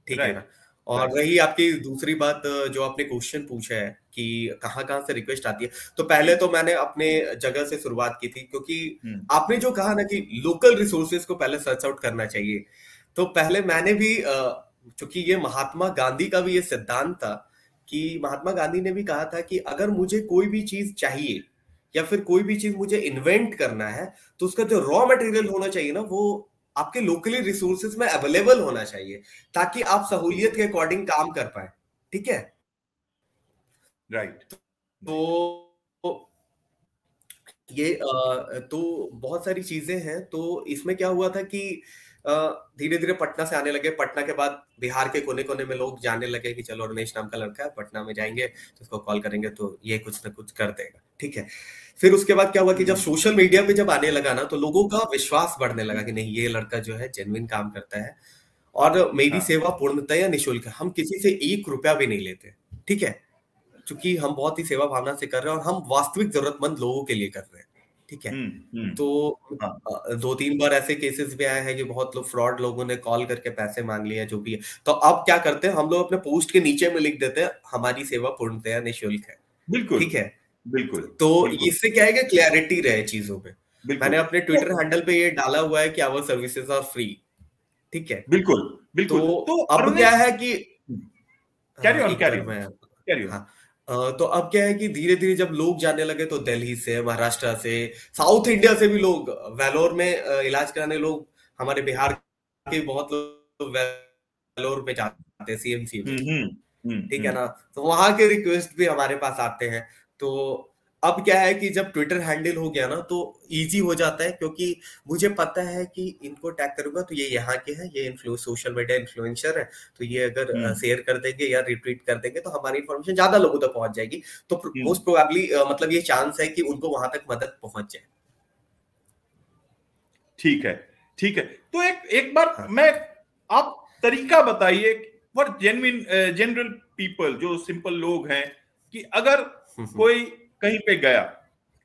ठीक है ना? और रही आपकी दूसरी बात जो आपने क्वेश्चन पूछा है कि कहाँ कहाँ से रिक्वेस्ट आती है। तो पहले तो मैंने अपने जगह से शुरुआत की थी क्योंकि हम्म। आपने जो कहा ना कि लोकल रिसोर्सेज को पहले सर्च आउट करना चाहिए। तो पहले मैंने भी चूँकि ये महात्मा गांधी का भी ये सिद्धांत था कि महात्मा गांधी ने भी कहा था कि अगर मुझे कोई भी चीज़ चाहिए या फिर कोई भी चीज़ मुझे इन्वेंट करना है तो उसका जो रॉ मटेरियल होना चाहिए ना वो आपके लोकली रिसोर्सेज में अवेलेबल होना चाहिए ताकि आप सहूलियत के अकॉर्डिंग काम कर पाए ठीक है राइट right. तो ये तो बहुत सारी चीज़ें हैं तो इसमें क्या हुआ था कि धीरे धीरे पटना से आने लगे। पटना के बाद बिहार के कोने कोने में लोग जाने लगे कि चलो रमेश नाम का लड़का है पटना में जाएँगे तो उसको कॉल करेंगे तो ये कुछ ना कुछ कर देगा। ठीक है? फिर उसके बाद क्या हुआ कि जब सोशल मीडिया पे जब आने लगा ना तो लोगों का विश्वास बढ़ने लगा कि नहीं ये लड़का जो है जेनविन काम करता है और मेरी हाँ। सेवा पूर्णतया निःशुल्क है। हम किसी से एक रुपया भी नहीं लेते। ठीक है? क्योंकि हम बहुत ही सेवा भावना से कर रहे हैं और हम वास्तविक जरूरतमंद लोगों के लिए कर रहे हैं। ठीक है। तो हाँ। दो तीन बार ऐसे केसेस भी आए हैं कि बहुत लोग फ्रॉड लोगों ने कॉल करके पैसे मांग लिया जो भी है। तो अब क्या करते हैं हम लोग अपने पोस्ट के नीचे में लिख देते हैं हमारी सेवा पूर्णतया निःशुल्क है। बिल्कुल। ठीक है? बिल्कुल। तो इससे क्या है कि क्लैरिटी रहे चीज़ों पे। मैंने अपने ट्विटर हैंडल पे ये डाला हुआ है कि आवर सर्विसेज़ आर फ्री ठीक है? बिल्कुल बिल्कुल। तो, तो अब क्या है कि कैरी ऑन कैरी कैरी तो अब क्या है कि धीरे धीरे जब लोग जाने लगे तो दिल्ली से महाराष्ट्र से साउथ इंडिया से भी लोग वेलोर में इलाज कराने लोग हमारे बिहार के बहुत लोग वेलोर में जाते हैं सीएमसी में हम्म, हम्म, हम्म, ठीक है ना? तो वहाँ के रिक्वेस्ट भी हमारे पास आते हैं। तो अब क्या है कि जब ट्विटर हैंडल हो गया ना तो इजी हो जाता है क्योंकि मुझे पता है कि इनको टैग करूँगा तो ये यहाँ के हैं ये सोशल मीडिया इन्फ्लुएंसर है तो ये अगर शेयर हम्म। कर देंगे या रिट्वीट कर देंगे तो हमारी इन्फॉर्मेशन ज़्यादा लोगों तक पहुँच जाएगी तो मोस्ट हम्म। प्रोबेबली मतलब ये चांस है कि उनको वहाँ तक मदद पहुँच जाए ठीक है ठीक है तो एक एक बार हाँ. मैं आप तरीका बताइए फॉर जेनविन जनरल पीपल जो सिंपल लोग हैं कि अगर कोई कहीं पे गया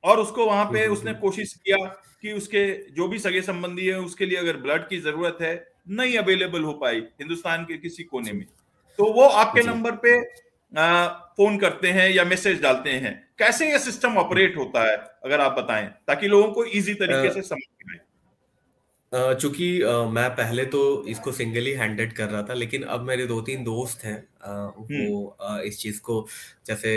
और उसको वहाँ पे उसने कोशिश किया कि उसके जो भी सगे संबंधी है उसके लिए अगर ब्लड की ज़रूरत है नहीं अवेलेबल हो पाई हिंदुस्तान के किसी कोने में। तो वो आपके नंबर पे आ, फ़ोन करते हैं या मैसेज डालते हैं। कैसे ये सिस्टम ऑपरेट होता है अगर आप बताएँ ताकि लोगों को इजी तरीके से समझ में चूँकि मैं पहले तो इसको सिंगली हैंडेड कर रहा था लेकिन अब मेरे दो तीन दोस्त हैं वो इस चीज़ को जैसे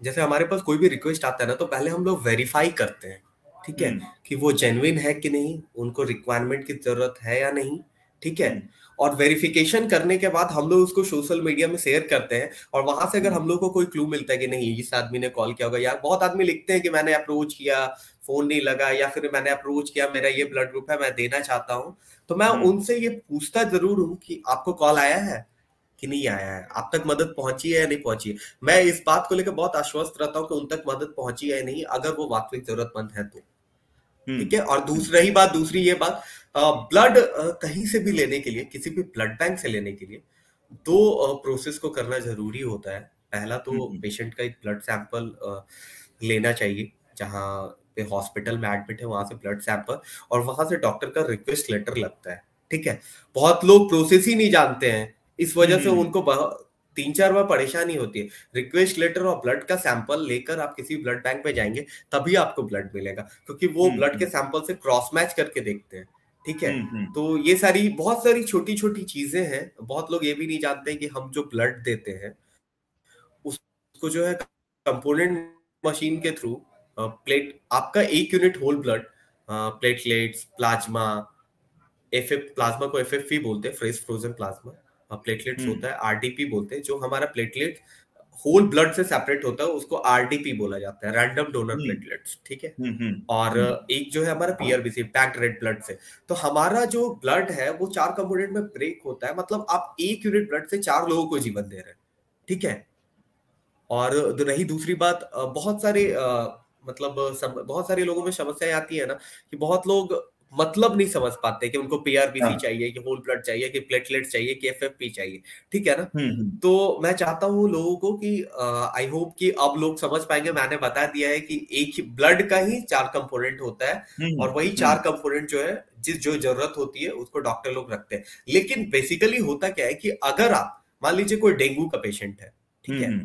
जैसे हमारे पास कोई भी रिक्वेस्ट आता है ना तो पहले हम लोग वेरीफाई करते हैं ठीक है हम्म। कि वो जेन्युइन है कि नहीं उनको रिक्वायरमेंट की ज़रूरत है या नहीं ठीक है हम्म। और वेरिफिकेशन करने के बाद हम लोग उसको सोशल मीडिया में शेयर करते हैं और वहाँ से अगर हम्म। हम लोग को कोई क्लू मिलता है कि नहीं इस आदमी ने कॉल किया होगा या बहुत आदमी लिखते हैं कि मैंने अप्रोच किया फ़ोन नहीं लगा या फिर मैंने अप्रोच किया मेरा ये ब्लड ग्रुप है मैं देना चाहता हूँ तो मैं उनसे ये पूछता ज़रूर हूँ कि आपको कॉल आया है कि नहीं आया है? आप तक मदद पहुँची है या नहीं पहुँची है? मैं इस बात को लेकर बहुत आश्वस्त रहता हूँ कि उन तक मदद पहुँची है नहीं अगर वो वास्तविक जरूरतमंद है तो। हम्म। ठीक है? और दूसरी ही बात दूसरी ये बात ब्लड कहीं से भी लेने के लिए किसी भी ब्लड बैंक से लेने के लिए दो प्रोसेस को करना ज़रूरी होता है। पहला तो पेशेंट हम्म। का एक ब्लड सैंपल लेना चाहिए जहाँ पे हॉस्पिटल में एडमिट है वहाँ से ब्लड सैंपल और वहाँ से डॉक्टर का रिक्वेस्ट लेटर लगता है। ठीक है? बहुत लोग प्रोसेस ही नहीं जानते हैं। इस वजह से हम्म। उनको तीन चार बार परेशानी होती है रिक्वेस्ट लेटर और ब्लड का सैंपल लेकर आप किसी ब्लड बैंक में जाएँगे तभी आपको ब्लड मिलेगा क्योंकि वो ब्लड हम्म, के सैंपल हम्म। से क्रॉस मैच करके देखते हैं ठीक है तो ये सारी बहुत सारी छोटी छोटी चीज़ें हैं बहुत लोग ये भी नहीं जानते कि हम जो ब्लड देते हैं उसको जो है कंपोनेंट मशीन के थ्रू प्लेट आपका एक unit whole blood platelets plasma F plasma को एफ़ एफ़ बोलते हैं फ्रेश फ्रोजन प्लाज्मा प्लेटलेट्स होता है आरडीपी बोलते हैं जो हमारा प्लेटलेट होल ब्लड से सेपरेट होता है उसको आरडीपी बोला जाता है रैंडम डोनर प्लेटलेट्स ठीक है? हम्म, हम्म, और हम्म। एक जो है हमारा पीआरबीसी पैक्ड रेड ब्लड से। तो हमारा जो ब्लड है वो चार कंपोनेंट में ब्रेक होता है मतलब आप एक यूनिट ब्लड से चार लोगों को जीवन दे रहे हैं ठीक है? और रही दूसरी बात बहुत सारे मतलब बहुत सारे लोगों में समस्या आती है ना कि बहुत लोग मतलब नहीं समझ पाते कि उनको पीआरबीसी हाँ. चाहिए कि होल ब्लड चाहिए कि प्लेटलेट चाहिए कि एफएफपी चाहिए ठीक है ना? हम्म, हम्म। तो मैं चाहता हूँ लोगों को कि आई होप कि अब लोग समझ पाएँगे। मैंने बता दिया है कि एक ही ब्लड का ही चार कंपोनेंट होता है हम्म, और वही चार कंपोनेंट जो है जिस जो ज़रूरत होती है उसको डॉक्टर लोग रखते हैं। लेकिन बेसिकली होता क्या है कि अगर आप मान लीजिए कोई डेंगू का पेशेंट है ठीक है?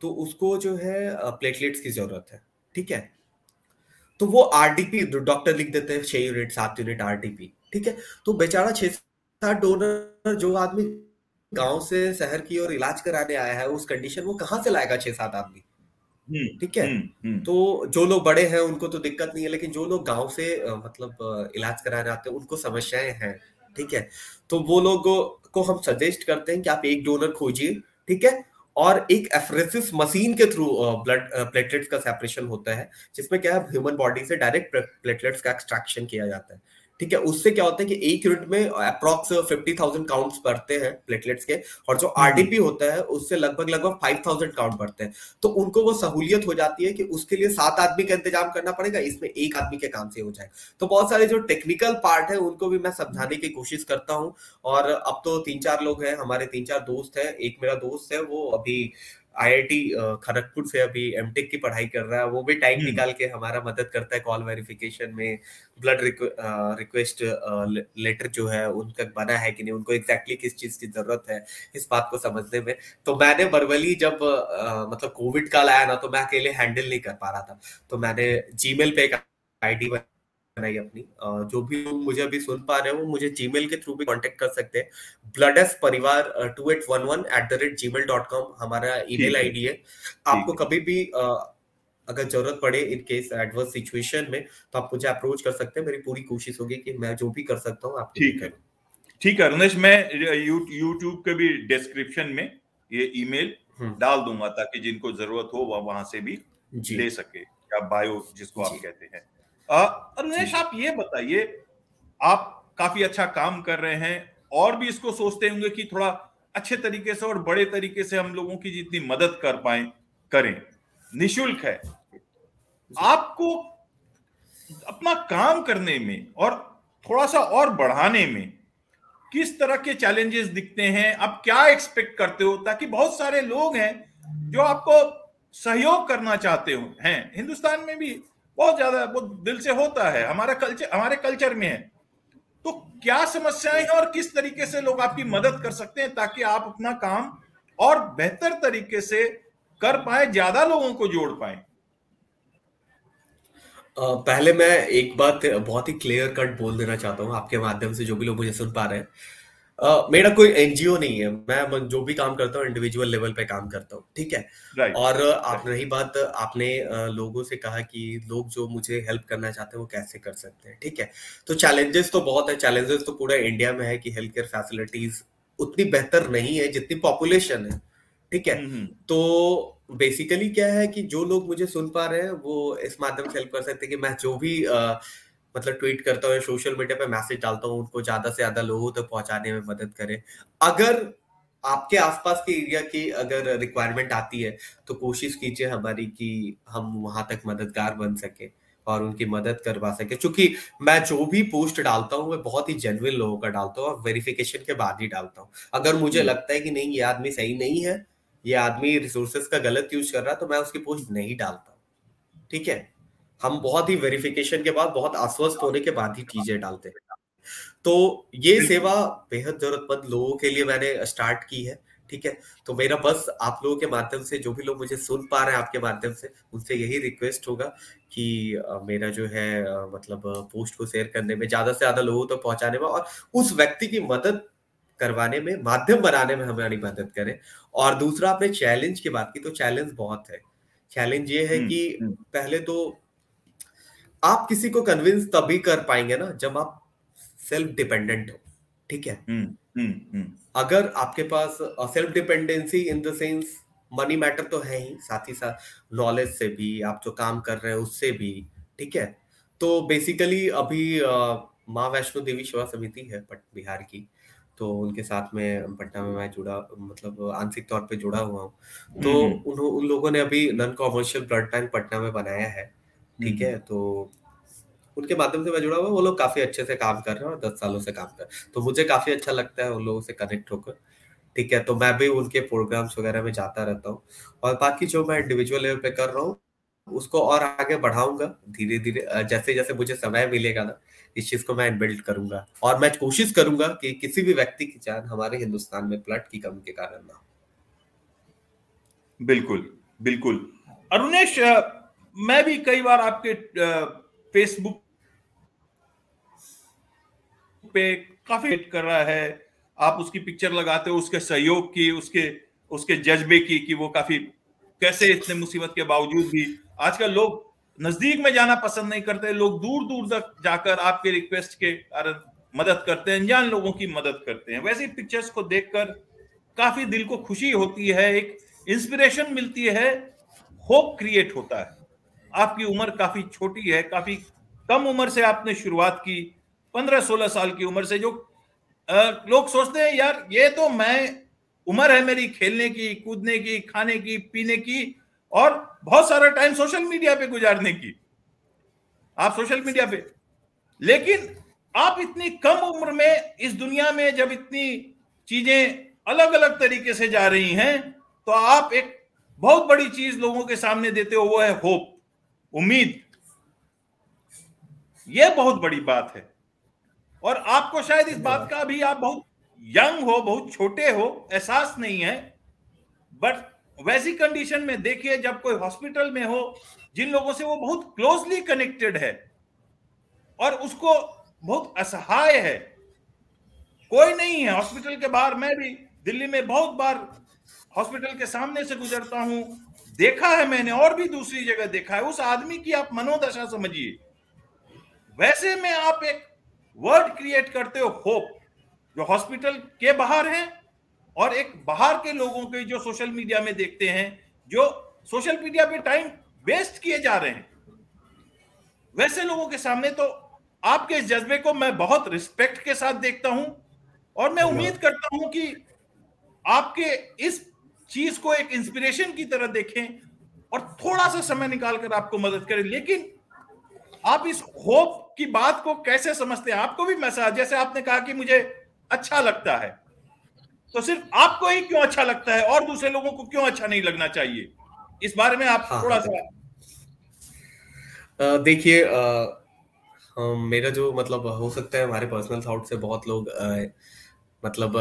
तो उसको जो है प्लेटलेट्स की ज़रूरत है ठीक है? तो वो आरडीपी डॉक्टर लिख देते हैं छह यूनिट सात यूनिट आरडीपी ठीक है? तो बेचारा छह सात डोनर जो आदमी गाँव से शहर की ओर इलाज कराने आया है उस कंडीशन वो कहाँ से लाएगा छह सात आदमी? हम्म, ठीक है? हम्म, हम्म। तो जो लोग बड़े हैं उनको तो दिक्कत नहीं है लेकिन जो लोग गाँव से मतलब इलाज कराने आते हैं उनको समस्याएँ हैं ठीक है? तो वो लोग को हम सजेस्ट करते हैं कि आप एक डोनर खोजिए ठीक है? और एक एफरेसिस मशीन के थ्रू ब्लड प्लेटलेट्स का सेपरेशन होता है, जिसमें क्या है ह्यूमन बॉडी से डायरेक्ट प्लेटलेट्स का एक्सट्रैक्शन किया जाता है। ठीक है उससे क्या होता है कि एक यूनिट में अप्रोक्स फिफ्टी थाउज़ेंड काउंट बढ़ते हैं प्लेटलेट्स के और जो आरडीपी हम्म। होता है उससे लगभग लगभग फाइव थाउज़ेंड काउंट बढ़ते हैं। तो उनको वो सहूलियत हो जाती है कि उसके लिए सात आदमी का इंतज़ाम करना पड़ेगा इसमें एक आदमी के काम से हो जाए। तो बहुत सारे जो टेक्निकल पार्ट है उनको भी मैं समझाने की कोशिश करता हूँ। और अब तो तीन चार लोग हैं हमारे तीन चार दोस्त हैं एक मेरा दोस्त है वो अभी आईआईटी खड़गपुर से अभी एमटेक की पढ़ाई कर रहा है वो भी टाइम हम्म। निकाल के हमारा मदद करता है कॉल वेरिफिकेशन में। ब्लड रिक्वेस्ट लेटर जो है उनका बना है कि नहीं उनको एग्जैक्टली किस चीज़ की ज़रूरत है इस बात को समझने में। तो मैंने बरवली जब आ, मतलब कोविड काल आया ना तो मैं अकेले हैंडल नहीं कर पा रहा था। तो मैंने जीमेल पे एक आईडी बनाई अपनी। जो भी लोग मुझे अभी सुन पा रहे हो मुझे जीमेल के थ्रू भी कांटेक्ट कर सकते हैं। Blood S Parivar two eight one one at the rate G mail dot com हमारा ईमेल आईडी है आपको कभी भी अगर ज़रूरत पड़े इन केस एडवर्स सिचुएशन में तो आप मुझे अप्रोच कर सकते हैं। मेरी पूरी कोशिश होगी कि मैं जो भी कर सकता हूँ आप ठीक है। ठीक है रमेश मैं यूट्यूब के भी डिस्क्रिप्शन में ये ईमेल हम्म। डाल दूँगा ताकि जिनको ज़रूरत हो वह वहाँ से भी ले सके या बायो जिसको आप कहते हैं। रमेश आप ये बताइए आप काफ़ी अच्छा काम कर रहे हैं और भी इसको सोचते होंगे कि थोड़ा अच्छे तरीके से और बड़े तरीके से हम लोगों की जितनी मदद कर पाए करें। निशुल्क है। आपको अपना काम करने में और थोड़ा सा और बढ़ाने में किस तरह के चैलेंजेस दिखते हैं? आप क्या एक्सपेक्ट करते हो? ताकि बहुत सारे लोग हैं जो आपको सहयोग करना चाहते हो हैं। हिंदुस्तान में भी बहुत ज़्यादा वो दिल से होता है। हमारा कल्चर हमारे कल्चर में है। तो क्या समस्याएँ हैं और किस तरीके से लोग आपकी मदद कर सकते हैं ताकि आप अपना काम और बेहतर तरीके से कर पाए, ज़्यादा लोगों को जोड़ पाए? पहले मैं एक बात बहुत ही क्लियर कट बोल देना चाहता हूँ। आपके माध्यम से जो भी लोग मुझे सुन पा रहे हैं। मेरा कोई एनजीओ नहीं है मैं जो भी काम करता हूँ इंडिविजुअल लेवल पे काम करता हूँ ठीक है right. और आप रही बात आपने लोगों से कहा कि लोग जो मुझे हेल्प करना चाहते हैं वो कैसे कर सकते हैं ठीक है तो चैलेंजेस तो बहुत है चैलेंजेस तो पूरा इंडिया में है कि हेल्थ केयर फैसिलिटीज़ उतनी बेहतर नहीं है जितनी पॉपुलेशन है ठीक है mm-hmm. तो बेसिकली क्या है कि जो लोग मुझे सुन पा रहे हैं वो इस माध्यम से हेल्प कर सकते हैं कि मैं जो भी uh, मतलब ट्वीट करता हूँ सोशल मीडिया पे मैसेज डालता हूँ उनको ज़्यादा से ज़्यादा लोगों तक तो पहुँचाने में मदद करें। अगर आपके आसपास के एरिया की अगर रिक्वायरमेंट आती है तो कोशिश कीजिए हमारी कि हम वहाँ तक मददगार बन सके और उनकी मदद करवा सके। क्योंकि मैं जो भी पोस्ट डालता हूँ मैं बहुत ही जेनविन लोगों का डालता हूँ और वेरिफिकेशन के बाद ही डालता हूँ। अगर मुझे हम्म। लगता है कि नहीं ये आदमी सही नहीं है ये आदमी रिसोर्सेस का गलत यूज़ कर रहा है तो मैं उसकी पोस्ट नहीं डालता। ठीक है? हम बहुत ही वेरिफिकेशन के बाद बहुत आश्वस्त होने के बाद ही चीज़ें डालते हैं। तो ये सेवा बेहद जरूरतमंद लोगों के लिए मैंने स्टार्ट की है ठीक है? तो मेरा बस आप लोगों के माध्यम से जो भी लोग मुझे सुन पा रहे हैं आपके माध्यम से उनसे यही रिक्वेस्ट होगा कि मेरा जो है मतलब पोस्ट को शेयर करने में ज़्यादा से ज़्यादा लोगों तक तो पहुँचाने में और उस व्यक्ति की मदद करवाने में माध्यम बनाने में हमारी मदद करें। और दूसरा आपने चैलेंज की बात की तो चैलेंज बहुत है। चैलेंज ये है हम्म, कि हम्म। पहले तो आप किसी को कन्विंस तभी कर पाएँगे ना जब आप सेल्फ डिपेंडेंट हो ठीक है? हम्म, अगर आपके पास self dependency in the sense money matter तो है ही साथ ही साथ नॉलेज से भी आप जो काम कर रहे हैं उससे भी ठीक है? तो बेसिकली अभी माँ वैष्णो देवी सेवा समिति है पट बिहार की तो उनके साथ में पटना में मैं जुड़ा मतलब आंशिक तौर पे जुड़ा हुआ हूँ। तो उन उन लोगों ने अभी non commercial blood bank Patna में बनाया है। ठीक है? तो उनके माध्यम से मैं जुड़ा हुआ वो लोग काफ़ी अच्छे से काम कर रहे हैं और दस सालों से काम कर रहे हैं। तो मुझे काफ़ी अच्छा लगता है उन लोगों से कनेक्ट होकर। ठीक है? तो मैं भी उनके प्रोग्राम्स वगैरह में जाता रहता हूँ। और बाकी जो मैं इंडिविजुअल लेवल पे कर रहा हूँ उसको और आगे बढ़ाऊँगा धीरे धीरे जैसे जैसे मुझे समय मिलेगा ना इस चीज़ को मैं बिल्ड करूँगा। और मैं कोशिश करूँगा कि किसी भी व्यक्ति की जान हमारे हिंदुस्तान में ब्लड की कमी के कारण ना बिल्कुल बिल्कुल। अरुणेश मैं भी कई बार आपके फेसबुक पे काफ़ी हिट कर रहा है। आप उसकी पिक्चर लगाते हो, उसके सहयोग की, उसके उसके जज्बे की, कि वो काफ़ी, कैसे इतने मुसीबत के बावजूद भी। आजकल लोग नज़दीक में जाना पसंद नहीं करते, लोग दूर दूर तक जाकर आपके रिक्वेस्ट के कारण मदद करते हैं, अनजान लोगों की मदद करते हैं। वैसे पिक्चर्स को देखकर काफ़ी दिल को खुशी होती है, एक इंस्पिरेशन मिलती है होप क्रिएट होता है। आपकी उम्र काफ़ी छोटी है काफ़ी कम उम्र से आपने शुरुआत की पंद्रह सोलह साल की उम्र से जो आ, लोग सोचते हैं यार ये तो मैं उम्र है मेरी खेलने की कूदने की खाने की पीने की और बहुत सारा टाइम सोशल मीडिया पे गुजारने की। आप सोशल मीडिया पे। लेकिन आप इतनी कम उम्र में इस दुनिया में जब इतनी चीज़ें अलग अलग तरीके से जा रही हैं तो आप एक बहुत बड़ी चीज़ लोगों के सामने देते हो वो है होप उम्मीद। यह बहुत बड़ी बात है। और आपको शायद इस बात का भी आप बहुत यंग हो, बहुत छोटे हो, एहसास नहीं है। बट वैसी कंडीशन में देखिए, जब कोई हॉस्पिटल में हो, जिन लोगों से वो बहुत क्लोजली कनेक्टेड है, और उसको बहुत असहाय है। कोई नहीं है, हॉस्पिटल के बाहर मैं भी दिल्ली में बहुत बार हॉस्पिटल के सामने से गुजरता हूँ। देखा है मैंने और भी दूसरी जगह देखा है। उस आदमी की आप मनोदशा समझिए। वैसे में आप एक वर्ड क्रिएट करते हो होप जो हॉस्पिटल के बाहर हैं और एक बाहर के लोगों के जो सोशल मीडिया में देखते हैं जो सोशल मीडिया पे टाइम वेस्ट किए जा रहे हैं। वैसे लोगों के सामने तो आपके इस जज्बे को मैं बहुत रिस्पेक्ट के साथ देखता हूँ और मैं उम्मीद करता हूँ कि आपके इस चीज़ को एक इंस्पिरेशन की तरह देखें और थोड़ा सा समय निकालकर आपको मदद करें। लेकिन आप इस होप की बात को कैसे समझते हैं? आपको भी मैसेज जैसे आपने कहा कि मुझे अच्छा लगता है। तो सिर्फ़ आपको ही क्यों अच्छा लगता है और दूसरे लोगों को क्यों अच्छा नहीं लगना चाहिए? इस बारे में आप हाँ, थोड़ा सा देखिए मेरा जो मतलब हो सकता है हमारे पर्सनल थॉट से बहुत लोग आ, मतलब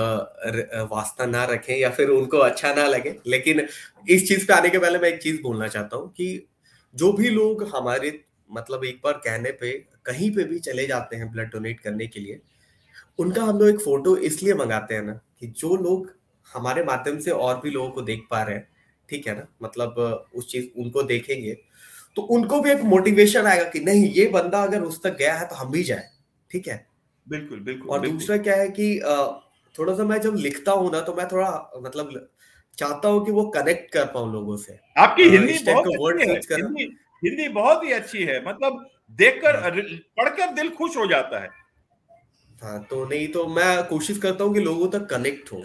वास्ता ना रखें या फिर उनको अच्छा ना लगे। लेकिन इस चीज़ पे आने के पहले मैं एक चीज़ बोलना चाहता हूँ कि जो भी लोग हमारे मतलब एक बार कहने पे कहीं पे भी चले जाते हैं ब्लड डोनेट करने के लिए उनका हम लोग एक फ़ोटो इसलिए मंगाते हैं ना कि जो लोग हमारे माध्यम से और भी लोगों को देख पा रहे हैं ठीक है ना? मतलब उस चीज़ उनको देखेंगे तो उनको भी एक मोटिवेशन आएगा कि नहीं ये बंदा अगर उस तक गया है तो हम भी जाए ठीक है? बिल्कुल बिल्कुल और दूसरा क्या है कि थोड़ा सा मैं जब लिखता हूँ ना तो मैं थोड़ा मतलब चाहता हूँ कि वो कनेक्ट कर पाऊँ लोगों से। आपकी हिंदी बहुत अच्छी है हिंदी, हिंदी बहुत ही अच्छी है मतलब देखकर हाँ। पढ़कर दिल खुश हो जाता है। हाँ तो नहीं तो मैं कोशिश करता हूँ कि लोगों तक कनेक्ट हो।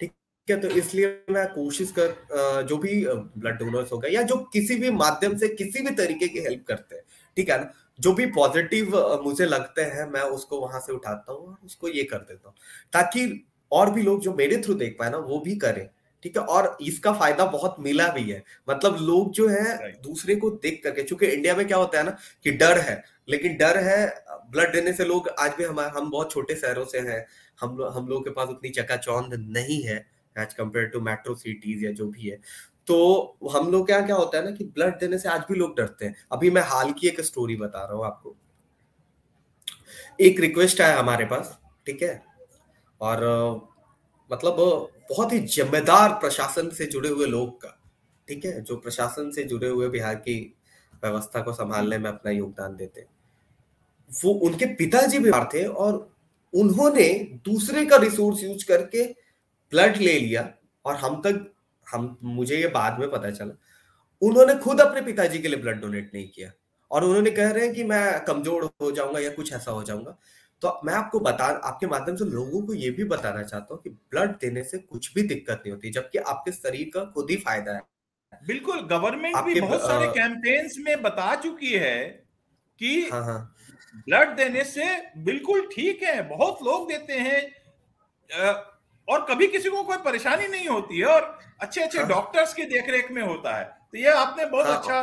ठीक है तो इसलिए मैं कोशिश कर जो भी ब्लड डोनर्स हो गए या जो किसी भी माध्यम से किसी भी तरीके की हेल्प करते हैं ठीक है ना? जो भी पॉजिटिव मुझे लगते हैं मैं उसको वहाँ से उठाता हूँ और उसको ये कर देता हूँ। ताकि और भी लोग जो मेरे थ्रू देख पाए ना वो भी करें ठीक है? और इसका फ़ायदा बहुत मिला भी है। मतलब लोग जो है दूसरे को देख करके चूँकि इंडिया में क्या होता है ना कि डर है लेकिन डर है ब्लड देने से लोग आज भी हमारे हम बहुत छोटे शहरों से हैं हम हम लोगों के पास उतनी चकाचौंध नहीं है as compare to metro cities या जो भी है। तो हम लोग क्या क्या होता है ना कि ब्लड देने से आज भी लोग डरते हैं। अभी मैं हाल की एक स्टोरी बता रहा हूँ आपको। एक रिक्वेस्ट आया हमारे पास, ठीक है? और मतलब बहुत ही जिम्मेदार प्रशासन से जुड़े हुए लोग का, ठीक है? जो प्रशासन से जुड़े हुए बिहार की व्यवस्था को संभालने में अपना योगदान देते वो उनके पिताजी बीमार थे और उन्होंने दूसरे का रिसोर्स यूज़ करके ब्लड ले लिया और हम तक हम मुझे ये बाद में पता चला। उन्होंने खुद अपने पिताजी के लिए ब्लड डोनेट नहीं किया और उन्होंने कह रहे हैं कि मैं कमज़ोर हो जाऊँगा या कुछ ऐसा हो जाऊँगा। तो मैं आपको बता आपके माध्यम से लोगों को ये भी बताना चाहता हूँ कि ब्लड देने से कुछ भी दिक्कत नहीं होती जबकि आपके शरीर का खुद ही फ़ायदा है। बिल्कुल गवर्नमेंट भी बहुत सारे कैंपेन्स में बता चुकी है कि हाँ हाँ। ब्लड देने से बिल्कुल ठीक है बहुत लोग देते हैं। और कभी किसी को कोई परेशानी नहीं होती है और अच्छे अच्छे हाँ, डॉक्टर्स के देखरेख में होता है। तो ये आपने बहुत हाँ, अच्छा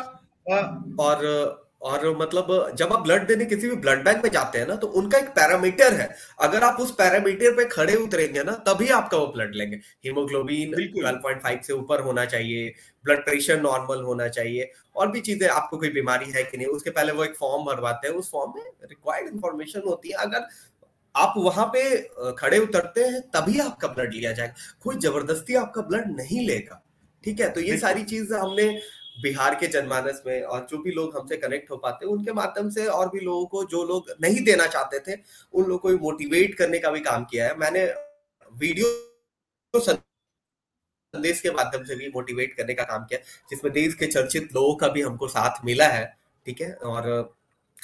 और और मतलब जब आप ब्लड देने किसी भी ब्लड बैंक में जाते हैं ना तो उनका एक पैरामीटर है। अगर आप उस पैरामीटर पे खड़े उतरेंगे ना तभी आपका वो ब्लड लेंगे। हीमोग्लोबिन 12.5 से ऊपर होना चाहिए ब्लड प्रेशर नॉर्मल होना चाहिए और भी चीज़ें आपको कोई बीमारी है कि नहीं उसके पहले वो एक फॉर्म भरवाते हैं। उस फॉर्म में रिक्वायर्ड इन्फॉर्मेशन होती है। अगर आप वहाँ पे खड़े उतरते हैं तभी आपका ब्लड लिया जाएगा। कोई ज़बरदस्ती आपका ब्लड नहीं लेगा ठीक है? तो ये सारी चीज़ हमने बिहार के जनमानस में और जो भी लोग हमसे कनेक्ट हो पाते उनके माध्यम से और भी लोगों को जो लोग नहीं देना चाहते थे उन लोगों को मोटिवेट करने का भी काम किया है। मैंने वीडियो संदेश के माध्यम से भी मोटिवेट करने का काम किया जिसमें देश के चर्चित लोगों का भी हमको साथ मिला है ठीक है? और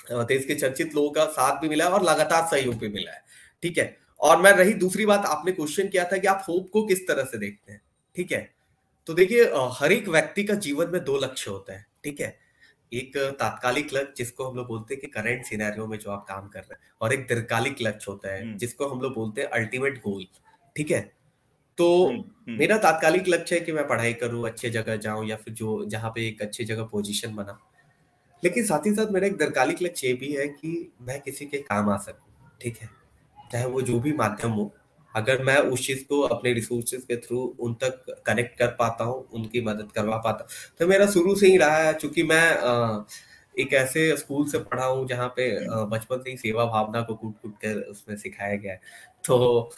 देश के चर्चित लोगों का साथ भी मिला है और लगातार सहयोग भी मिला है। ठीक है? और मैं रही दूसरी बात आपने क्वेश्चन किया था कि आप होप को किस तरह से देखते हैं। ठीक है? तो देखिए हर एक व्यक्ति का जीवन में दो लक्ष्य होता है। ठीक है? एक तात्कालिक लक्ष्य जिसको हम लोग बोलते हैं कि करंट सिनेरियो में जो आप काम कर रहे हैं और एक दीर्घकालिक लक्ष्य होता है जिसको हम लोग बोलते हैं अल्टीमेट गोल ठीक है? तो मेरा तात्कालिक लक्ष्य है कि मैं पढ़ाई करूँ अच्छे जगह जाऊँ या फिर जो जहाँ पे एक अच्छी जगह पोजीशन बना लेकिन साथ ही साथ मेरा एक दीर्घकालिक लक्ष्य ये भी है कि मैं किसी के काम आ सकूँ, ठीक है? चाहे वो जो भी माध्यम हो, अगर मैं उस चीज़ को अपने रिसोर्सेज के थ्रू उन तक कनेक्ट कर पाता हूँ, उनकी मदद करवा पाता तो मेरा शुरू से ही रहा है, चूँकि मैं एक ऐसे स्कूल से पढ़ा हूँ जहाँ पे बचपन से ही सेवा भावना को कूट कूट कर उसमें सिखाया गया है। तो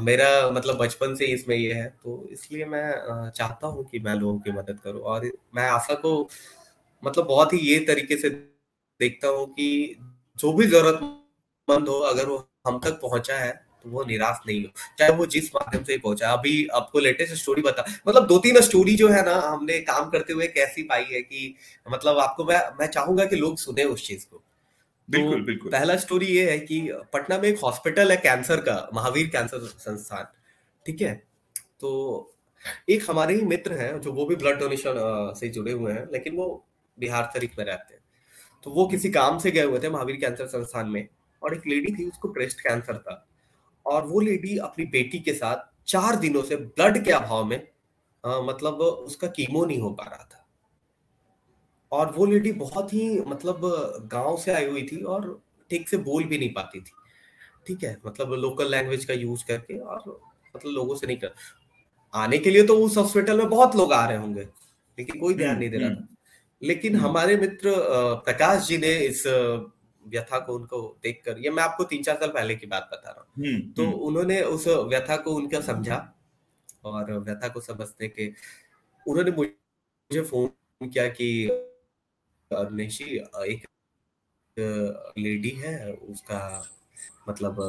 मेरा मतलब बचपन से ही इसमें ये है तो इसलिए मैं चाहता हूँ कि मैं लोगों की मदद करूँ और मैं आशा को मतलब बहुत ही ये तरीके से देखता हूँ कि जो भी जरूरतमंद हो अगर वो हम तक पहुँचा है तो वो निराश नहीं हो। चाहे वो जिस माध्यम से पहुँचा। अभी आपको लेटेस्ट स्टोरी बता मतलब दो तीन स्टोरी जो है ना हमने काम करते हुए कैसी पाई है कि मतलब आपको मैं मैं चाहूँगा कि लोग सुने उस चीज़ को। तो बिल्कुल बिल्कुल। पहला स्टोरी ये है कि पटना में एक हॉस्पिटल है कैंसर का महावीर कैंसर संस्थान। ठीक है? तो एक हमारे ही मित्र हैं जो वो भी ब्लड डोनेशन से जुड़े हुए हैं लेकिन वो बिहार शरीफ में रहते हैं। तो वो किसी काम से गए हुए थे महावीर कैंसर संस्थान में और एक लेडी थी उसको ब्रेस्ट कैंसर था। और वो लेडी अपनी बेटी के साथ चार दिनों से ब्लड के अभाव में आ, मतलब उसका कीमो नहीं हो पा रहा था। और वो लेडी बहुत ही मतलब गाँव से आई हुई थी और ठीक से बोल भी नहीं पाती थी। ठीक है मतलब लोकल लैंग्वेज का यूज़ करके और मतलब लोगों से नहीं कर आने के लिए तो उस हॉस्पिटल में बहुत लोग आ रहे होंगे लेकिन कोई ध्यान नहीं दे रहा हम्म, था। लेकिन हम्म। हमारे मित्र प्रकाश जी ने इस व्यथा को उनको देखकर ये मैं आपको तीन चार साल पहले की बात बता रहा हूँ हम्म, तो हम्म। उन्होंने उस व्यथा को उनका समझा और व्यथा को समझने के उन्होंने मुझे फ़ोन किया कि निशी एक लेडी है उसका मतलब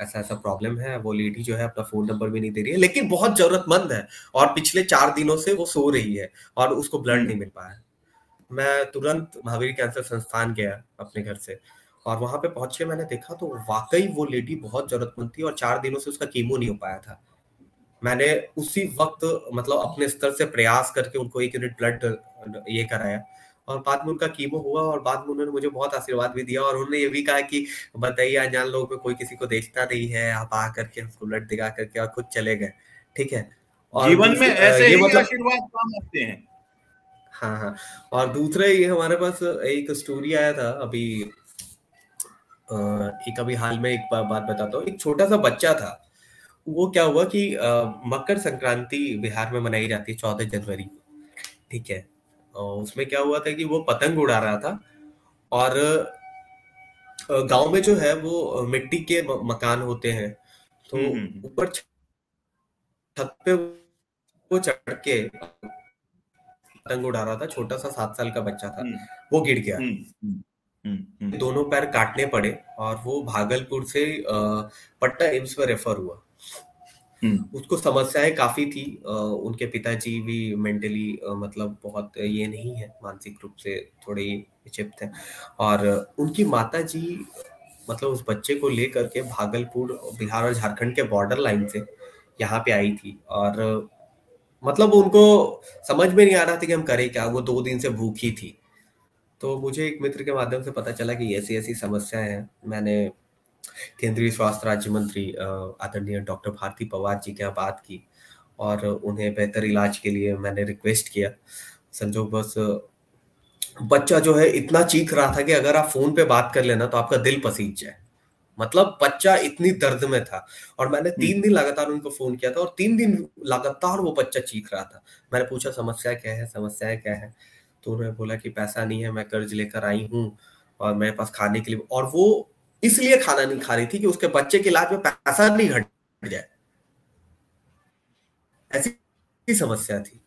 ऐसा ऐसा प्रॉब्लम है वो लेडी जो है अपना फ़ोन नंबर भी नहीं दे रही है लेकिन बहुत जरूरतमंद है और पिछले चार दिनों से वो सो रही है और उसको ब्लड नहीं। मिल पाया मैं तुरंत महावीर कैंसर संस्थान गया अपने घर से और वहाँ पे पहुँचे मैंने देखा तो वाकई वो लेडी बहुत जरूरतमंद थी और चार दिनों से उसका कीमो नहीं हो पाया था। मैंने उसी वक्त मतलब अपने स्तर से प्रयास करके उनको एक यूनिट ब्लड ये कराया और बाद में उनका कीमो हुआ और बाद में उन्होंने मुझे बहुत आशीर्वाद भी दिया और उन्होंने ये भी कहा कि बताइए अनजान लोग में कोई किसी को देखता नहीं है आप आ करके हमको ब्लड दिखा करके और खुद चले गए ठीक है? और जीवन में ऐसे ही मतलब आशीर्वाद काम आते हैं? हाँ हाँ। और दूसरा ये हमारे पास एक स्टोरी आया था अभी एक अभी हाल में एक बात बताता हूँ। एक छोटा सा बच्चा था। वो क्या हुआ कि मकर संक्रांति बिहार में मनाई जाती है चौदह जनवरी। ठीक है? और उसमें क्या हुआ था कि वो पतंग उड़ा रहा था और गाँव में जो है वो मिट्टी के मकान होते हैं। तो हम्म, हम्म, हम्म। ऊपर छत पे वो चढ़ के पतंग उड़ा रहा था छोटा सा सात साल का बच्चा था वो गिर गया। दोनों पैर काटने पड़े और वो भागलपुर से पटना एम्स में रेफर हुआ। उसको समस्याएँ काफ़ी थी उनके पिताजी भी मेंटली मतलब बहुत ये नहीं है मानसिक रूप से थोड़े विचिप्त हैं। और उनकी माता जी मतलब उस बच्चे को लेकर के भागलपुर बिहार और झारखंड के बॉर्डर लाइन से यहाँ पे आई थी और मतलब उनको समझ में नहीं आ रहा था कि हम करें क्या। वो दो दिन से भूखी थी। तो मुझे एक मित्र के माध्यम से पता चला कि ऐसी ऐसी समस्याएँ हैं। मैंने केंद्रीय स्वास्थ्य राज्य मंत्री आदरणीय डॉक्टर भारती पवार जी के यहाँ बात की और उन्हें बेहतर इलाज के लिए मैंने रिक्वेस्ट किया। संजोग बस, बच्चा जो है इतना चीख रहा था कि अगर आप फ़ोन पे बात कर लेना तो आपका दिल पसीज जाए। मतलब बच्चा इतनी दर्द में था। और मैंने तीन हम्म। दिन लगातार उनको फ़ोन किया था और तीन दिन लगातार वो बच्चा चीख रहा था। मैंने पूछा समस्या क्या है? समस्या क्या है? तो उन्होंने बोला कि पैसा नहीं है मैं कर्ज लेकर आई हूँ और मेरे पास खाने के लिए और वो इसलिए खाना नहीं खा रही थी कि उसके बच्चे के इलाज में पैसा नहीं घट जाए। ऐसी समस्या थी।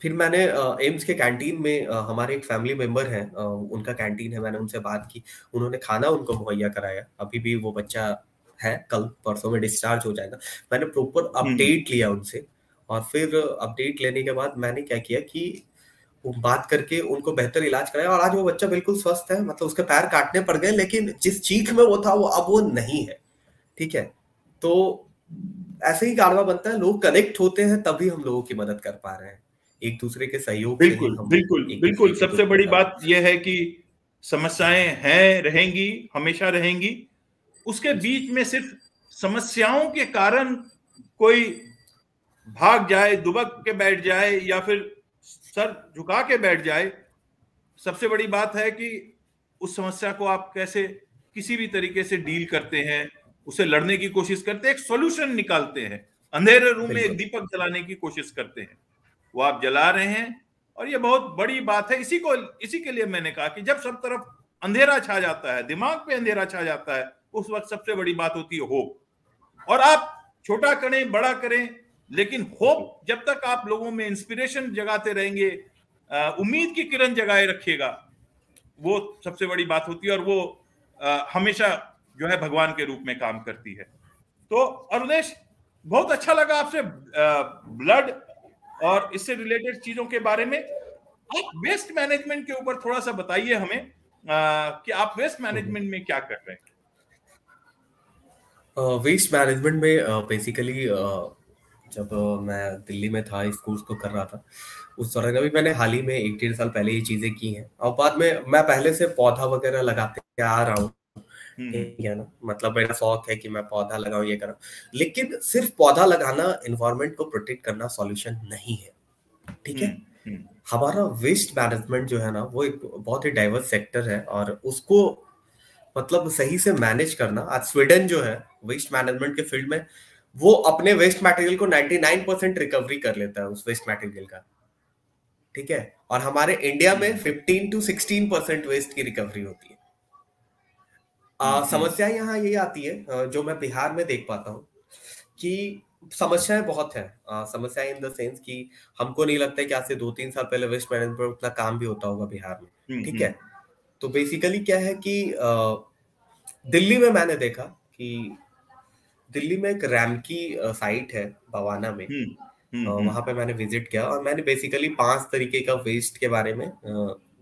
फिर मैंने एम्स के कैंटीन में हमारे एक फैमिली मेंबर हैं उनका कैंटीन है मैंने उनसे बात की। उन्होंने खाना उनको मुहैया कराया। अभी भी वो बच्चा है कल परसों में डिस्चार्ज हो जाएगा। मैंने प्रॉपर अपडेट हम्म। लिया उनसे और फिर अपडेट लेने के बाद मैंने क्या किया कि बात करके उनको बेहतर इलाज कराया और आज वो बच्चा बिल्कुल स्वस्थ है। मतलब उसके पैर काटने पड़ गए लेकिन जिस चीख में वो था वो अब वो नहीं है। ठीक है? तो ऐसे ही कारवा बनता है। लोग कनेक्ट होते हैं तभी हम लोगों की मदद कर पा रहे हैं। एक दूसरे के सहयोग बिल्कुल बिल्कुल बिल्कुल। सबसे बड़ी बात यह है कि समस्याएँ हैं रहेंगी हमेशा रहेंगी। उसके बीच में सिर्फ़ समस्याओं के कारण कोई भाग जाए दुबक के बैठ जाए या फिर सर झुका के बैठ जाए सबसे बड़ी बात है कि उस समस्या को आप कैसे किसी भी तरीके से डील करते हैं उसे लड़ने की कोशिश करते हैं एक सॉल्यूशन निकालते हैं। अंधेरे रूम में एक दीपक जलाने की कोशिश करते हैं। वो आप जला रहे हैं और ये बहुत बड़ी बात है। इसी को इसी के लिए मैंने कहा कि जब सब तरफ़ अंधेरा छा जाता है दिमाग पे अंधेरा छा जाता है उस वक्त सबसे बड़ी बात होती है होप। और आप छोटा करें बड़ा करें लेकिन होप जब तक आप लोगों में इंस्पिरेशन जगाते रहेंगे उम्मीद की किरण जगाए रखिएगा वो सबसे बड़ी बात होती है और वो आ, हमेशा जो है भगवान के रूप में काम करती है। तो अरुणेश बहुत अच्छा लगा आपसे ब्लड और इससे रिलेटेड चीज़ों के बारे में आप वेस्ट मैनेजमेंट के ऊपर थोड़ा सा बताइए हमें आ, कि आप वेस्ट मैनेजमेंट में क्या कर रहे हैं वेस्ट मैनेजमेंट में बेसिकली जब मैं दिल्ली में था इस कोर्स को कर रहा था उस दौरान अभी मैंने हाल ही में एक डेढ़ साल पहले ये चीज़ें की हैं और बाद में मैं पहले से पौधा वगैरह लगाते आ रहा हूँ। ठीक है ना मतलब मेरा शौक है कि मैं पौधा लगाऊँ ये करूँ। लेकिन सिर्फ़ पौधा लगाना इन्वायरमेंट को प्रोटेक्ट करना सॉल्यूशन नहीं है। ठीक है? हम्म, हम्म। हमारा वेस्ट मैनेजमेंट जो है ना वो एक बहुत ही डाइवर्स सेक्टर है और उसको मतलब सही से मैनेज करना। आज स्वीडन जो है वेस्ट मैनेजमेंट के फ़ील्ड में वो अपने वेस्ट मटेरियल को 99 परसेंट रिकवरी कर लेता है उस वेस्ट मटेरियल का। ठीक है? और हमारे इंडिया में 15 टू 16 परसेंट वेस्ट की रिकवरी होती है। समस्या यहाँ ये आती है जो मैं बिहार में देख पाता हूँ कि समस्याएँ बहुत है। समस्या इन द सेंस कि हमको नहीं लगता कि आज से दो तीन साल पहले वेस्ट मैनेजमेंट पर उतना काम भी होता होगा बिहार में हम्म, ठीक है? हम्म। तो बेसिकली क्या है कि दिल्ली में मैंने देखा कि दिल्ली में एक रैमकी साइट है बवाना में। हम्म, वहाँ पे मैंने विज़िट किया और मैंने बेसिकली पाँच तरीके का वेस्ट के बारे में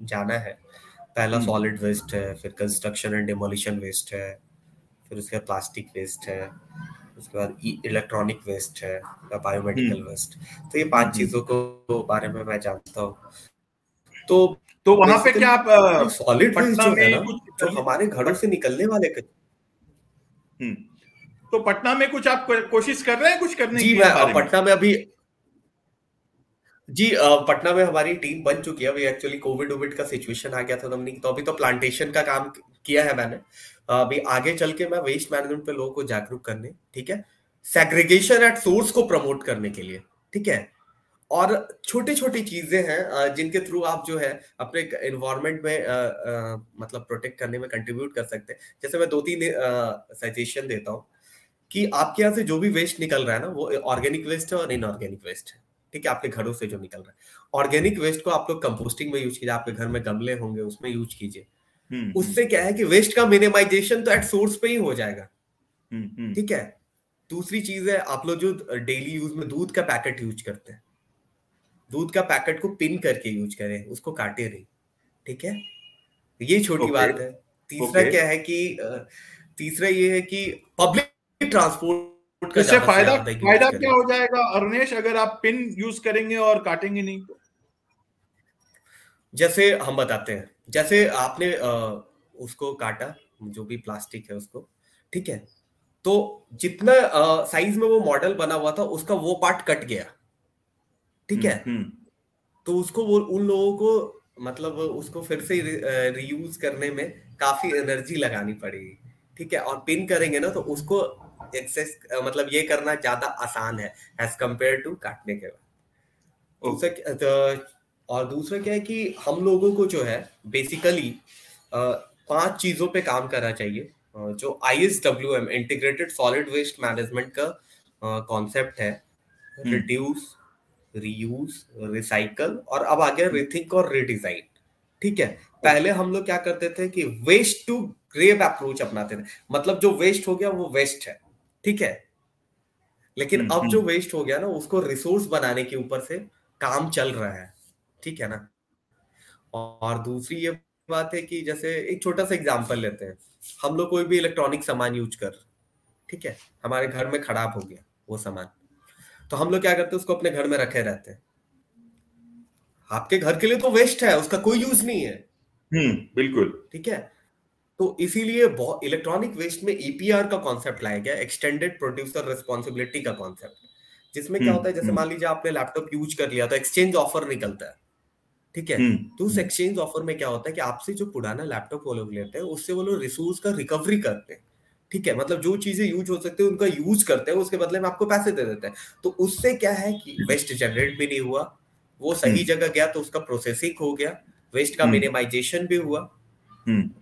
जाना है। पहला सॉलिड हम्म। वेस्ट है फिर कंस्ट्रक्शन एंड डिमोलिशन वेस्ट है फिर उसके बाद प्लास्टिक वेस्ट है उसके बाद इलेक्ट्रॉनिक वेस्ट है या बायोमेडिकल वेस्ट हम्म। तो ये पाँच हम्म। चीज़ों को बारे में मैं जानता हूँ तो तो वहाँ पे क्या आप सॉलिड वेस्ट जो है ना जो हमारे घरों से निकलने वाले तो पटना में कुछ आप कोशिश कर रहे हैं कुछ करने जी की मैं पटना में अभी जी पटना में हमारी टीम बन चुकी है। अभी एक्चुअली कोविड वोविड का सिचुएशन आ गया था हमने तो अभी तो प्लांटेशन का काम किया है मैंने। अभी आगे चल के मैं वेस्ट मैनेजमेंट पे लोगों को जागरूक करने ठीक है? सेग्रीगेशन एट सोर्स को प्रमोट करने के लिए ठीक है? और छोटी छोटी चीज़ें हैं जिनके थ्रू आप जो है अपने एनवायरमेंट में आ, आ, मतलब प्रोटेक्ट करने में कंट्रीब्यूट कर सकते हैं। जैसे मैं दो तीन सजेशन देता हूँ कि आपके यहाँ से जो भी वेस्ट निकल रहा है ना वो ऑर्गेनिक वेस्ट है और इनऑर्गेनिक वेस्ट है। ठीक है आपके घरों से जो निकल रहा है। ऑर्गेनिक वेस्ट को आप लोग कंपोस्टिंग में यूज़ कीजिए आपके घर में गमले होंगे उसमें यूज़ कीजिए। हम्म, उससे हम्म। क्या है कि वेस्ट का मिनिमाइजेशन तो एट सोर्स पे ही हो जाएगा। हम्म, ठीक है? दूसरी चीज़ है आप लोग जो डेली यूज़ में दूध का पैकेट यूज़ करते हैं दूध का पैकेट को पिन करके यूज़ करें उसको काटे नहीं। ठीक है? ये छोटी okay. बात है। तीसरा okay. क्या है कि तीसरा ये है कि पब्लिक ट्रांसपोर्ट इससे फ़ायदा फ़ायदा क्या हो जाएगा? अरुणेश अगर आप पिन यूज़ करेंगे और काटेंगे नहीं तो? जैसे हम बताते हैं जैसे आपने आ, उसको काटा जो भी प्लास्टिक है उसको ठीक है? तो जितना साइज़ में वो मॉडल बना हुआ था उसका वो पार्ट कट गया। ठीक है? हम्म, हम्म। तो उसको वो उन लोगों को मतलब उसको फिर से रीयूज करने में काफ़ी एनर्जी लगानी पड़ेगी। ठीक है? और पिन करेंगे ना तो उसको एक्सेस मतलब ये करना ज़्यादा आसान है एज कंपेयर टू काटने के बाद। दूसरा तो, और दूसरा क्या है कि हम लोगों को जो है बेसिकली पाँच चीज़ों पे काम करना चाहिए जो I S W M integrated solid waste management का कॉन्सेप्ट है। रिड्यूस रीयूज रिसाइकल और अब आ गया रिथिंक और रिडिजाइन ठीक है? पहले हम लोग क्या करते थे कि वेस्ट टू ग्रेव अप्रोच अपनाते थे। मतलब जो वेस्ट हो गया वो वेस्ट है। ठीक है? लेकिन हम्म, अब जो वेस्ट हम्म। हो गया ना उसको रिसोर्स बनाने के ऊपर से काम चल रहा है ठीक है ना? और दूसरी ये बात है कि जैसे एक छोटा सा एग्ज़ाम्पल लेते हैं। हम लोग कोई भी इलेक्ट्रॉनिक सामान यूज़ कर ठीक है? हमारे घर में खराब हो गया वो सामान। तो हम लोग क्या करते हैं उसको अपने घर में रखे रहते हैं। आपके घर के लिए तो वेस्ट है उसका कोई यूज़ नहीं है। हम्म बिल्कुल। ठीक है? तो इसीलिए इलेक्ट्रॉनिक वेस्ट में ईपीआर e का कॉन्सेप्ट लाया गया एक्सटेंडेड प्रोड्यूसर रिस्पॉन्सिबिलिटी का कॉन्सेप्ट जिसमें क्या हम्म, होता है जैसे हम्म। मान लीजिए आपने लैपटॉप यूज़ कर लिया तो एक्सचेंज ऑफ़र निकलता है ठीक है हम्म, तो उस एक्सचेंज ऑफ़र में क्या होता है कि आपसे जो पुराना लैपटॉप वो लोग लेते हैं उससे वो लोग रिसोर्स का रिकवरी करते हैं ठीक है मतलब जो चीज़ें यूज़ हो सकती है उनका यूज़ करते हैं उसके बदले में आपको पैसे दे देते हैं तो उससे क्या है कि वेस्ट जनरेट भी नहीं हुआ वो सही। जगह गया तो उसका प्रोसेसिंग हो गया वेस्ट का मिनिमाइजेशन। भी हुआ।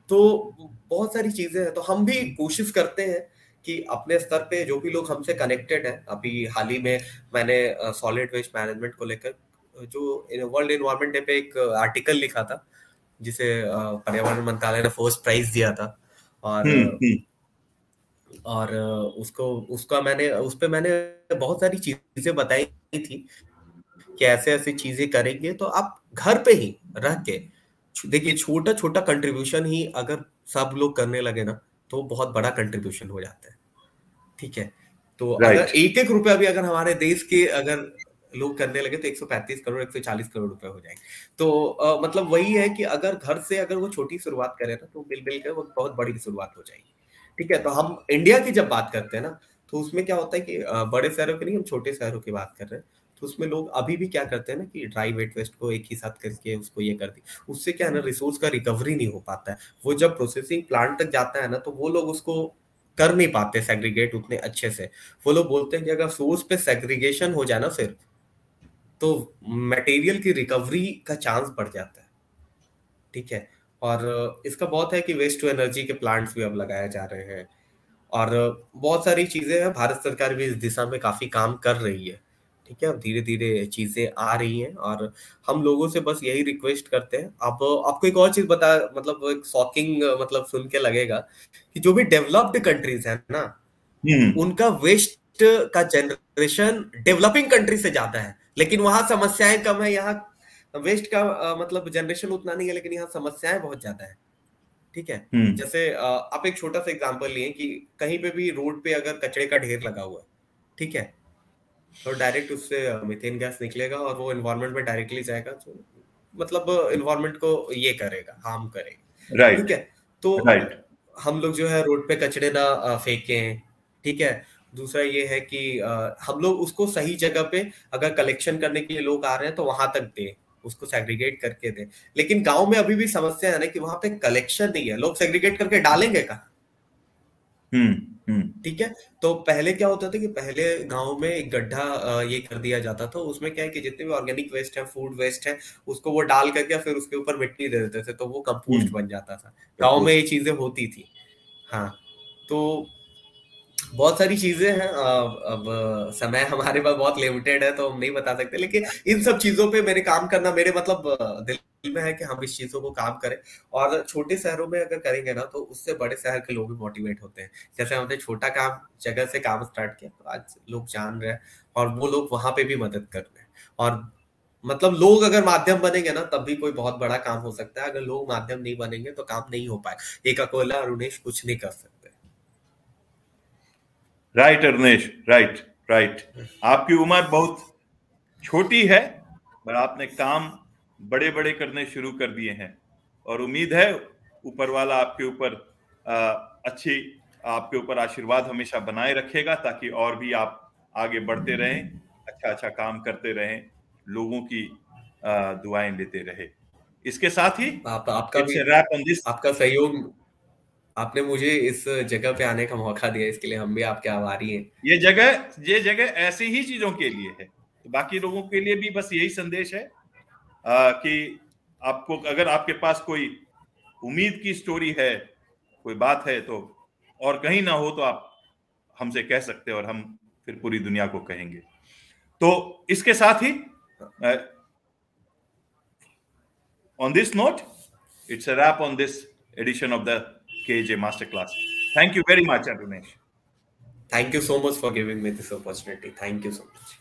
तो बहुत सारी चीज़ें हैं। तो हम भी कोशिश करते हैं कि अपने स्तर पे जो भी लोग हमसे कनेक्टेड है अभी हाल ही में मैंने सॉलिड वेस्ट मैनेजमेंट को लेकर जो वर्ल्ड इन्वायरमेंट डे पे एक आर्टिकल लिखा था जिसे पर्यावरण मंत्रालय ने फ़र्स्ट प्राइज दिया था। और और उसको उसका मैंने उस पर मैंने बहुत सारी चीज़ें बताई थी कि ऐसे ऐसे चीज़ें करेंगे तो आप घर पे ही रह के देखिए छोटा छोटा कंट्रीब्यूशन ही अगर सब लोग करने लगे ना तो बहुत बड़ा कंट्रीब्यूशन हो जाता है। ठीक है? तो right. अगर एक एक रुपया भी अगर हमारे देश के अगर लोग करने लगे तो 135 करोड़ 140 करोड़ रुपए हो जाएँगे। तो आ, मतलब वही है कि अगर घर से अगर वो छोटी शुरुआत करे ना तो बिल बिल कर वो बहुत बड़ी शुरुआत हो जाएगी। ठीक है? तो हम इंडिया की जब बात करते हैं ना तो उसमें क्या होता है कि बड़े शहरों के नहीं हम छोटे शहरों की बात कर रहे हैं। तो उसमें लोग अभी भी क्या करते हैं ना कि ड्राई वेट वेस्ट को एक ही साथ करके उसको ये कर दी उससे क्या है ना रिसोर्स का रिकवरी नहीं हो पाता है। वो जब प्रोसेसिंग प्लांट तक जाता है ना तो वो लोग उसको कर नहीं पाते सेग्रीगेट उतने अच्छे से। वो लोग बोलते हैं कि अगर सोर्स पे सेग्रीगेशन हो जाए ना फिर तो मटेरियल की रिकवरी का चांस बढ़ जाता है। ठीक है? और इसका बहुत है कि वेस्ट टू एनर्जी के प्लांट्स भी अब लगाए जा रहे हैं। और बहुत सारी चीज़ें हैं, भारत सरकार भी इस दिशा में काफ़ी काम कर रही है। ठीक है धीरे धीरे चीज़ें आ रही हैं और हम लोगों से बस यही रिक्वेस्ट करते हैं। आप आपको एक और चीज़ बता मतलब एक शॉकिंग मतलब सुन के लगेगा कि जो भी डेवलप्ड कंट्रीज़ है ना हम्म। उनका वेस्ट का जनरेशन डेवलपिंग कंट्री से ज़्यादा है। लेकिन वहाँ समस्याएँ कम है यहाँ वेस्ट का आ, मतलब जनरेशन उतना नहीं है लेकिन यहाँ समस्याएँ बहुत ज़्यादा है। ठीक है? हम्म। जैसे आ, आप एक छोटा सा एग्जांपल लिए कि कहीं पे भी रोड पे अगर कचरे का ढेर लगा हुआ है ठीक है? तो डायरेक्ट उससे मीथेन गैस निकलेगा और वो एनवायरमेंट में डायरेक्टली जाएगा तो मतलब एनवायरमेंट को ये करेगा हार्म करेगा। Right. ठीक है? तो right. हम लोग जो है रोड पे कचरे ना फेंके ठीक है? दूसरा ये है कि हम लोग उसको सही जगह पे अगर कलेक्शन करने के लिए लोग आ रहे हैं तो वहाँ तक दें उसको सेग्रीगेट करके दे। लेकिन गाँव में अभी भी समस्या है ना कि वहाँ पे कलेक्शन नहीं है। लोग सेग्रीगेट करके डालेंगे कहा? हम्म हम्म। ठीक है? तो पहले क्या होता था कि पहले गाँव में एक गड्ढा अ, ये कर दिया जाता था। उसमें क्या है कि जितने भी ऑर्गेनिक वेस्ट है फ़ूड वेस्ट है उसको वो डाल करके फिर उसके ऊपर मिट्टी दे देते थे तो वो कंपोस्ट हम्म। बन जाता था। गाँव में ये चीज़ें होती थी। हाँ तो बहुत सारी चीज़ें हैं। अब समय हमारे पास बहुत लिमिटेड है तो हम नहीं बता सकते। लेकिन इन सब चीज़ों पे मेरे काम करना, मेरे मतलब दिल में है कि हम इस चीज़ों को काम करें। और छोटे शहरों में अगर करेंगे ना तो उससे बड़े शहर के लोग भी मोटिवेट होते हैं। जैसे हमने छोटा काम, जगह से काम स्टार्ट किया तो आज लोग जान रहे हैं और वो लोग वहाँ पे भी मदद कर रहे हैं। और मतलब लोग अगर माध्यम बनेंगे ना, तब भी कोई बहुत बड़ा काम हो सकता है। अगर लोग माध्यम नहीं बनेंगे तो काम नहीं हो पाए एक अकेला अरुणेश कुछ नहीं कर सकते। राइट अरुणेश राइट राइट आपकी उम्र बहुत छोटी है पर आपने काम बड़े बड़े करने शुरू कर दिए हैं। और उम्मीद है ऊपर वाला आपके ऊपर अच्छी आपके ऊपर आशीर्वाद हमेशा बनाए रखेगा ताकि और भी आप आगे बढ़ते रहें अच्छा अच्छा काम करते रहें लोगों की दुआएँ लेते रहे। इसके साथ ही आप आपका भी आपका सहयोग आपने मुझे इस जगह पे आने का मौका दिया इसके लिए हम भी आपके आभारी हैं। ये जगह ये जगह ऐसी ही चीज़ों के लिए है। तो बाकी लोगों के लिए भी बस यही संदेश है आ, कि आपको अगर आपके पास कोई उम्मीद की स्टोरी है कोई बात है तो और कहीं ना हो तो आप हमसे कह सकते हैं और हम फिर पूरी दुनिया को कहेंगे। तो इसके साथ ही on this note it's a wrap on this edition of the KJ Masterclass. Thank you very much, Arunesh. Thank you so much for giving me this opportunity. Thank you so much.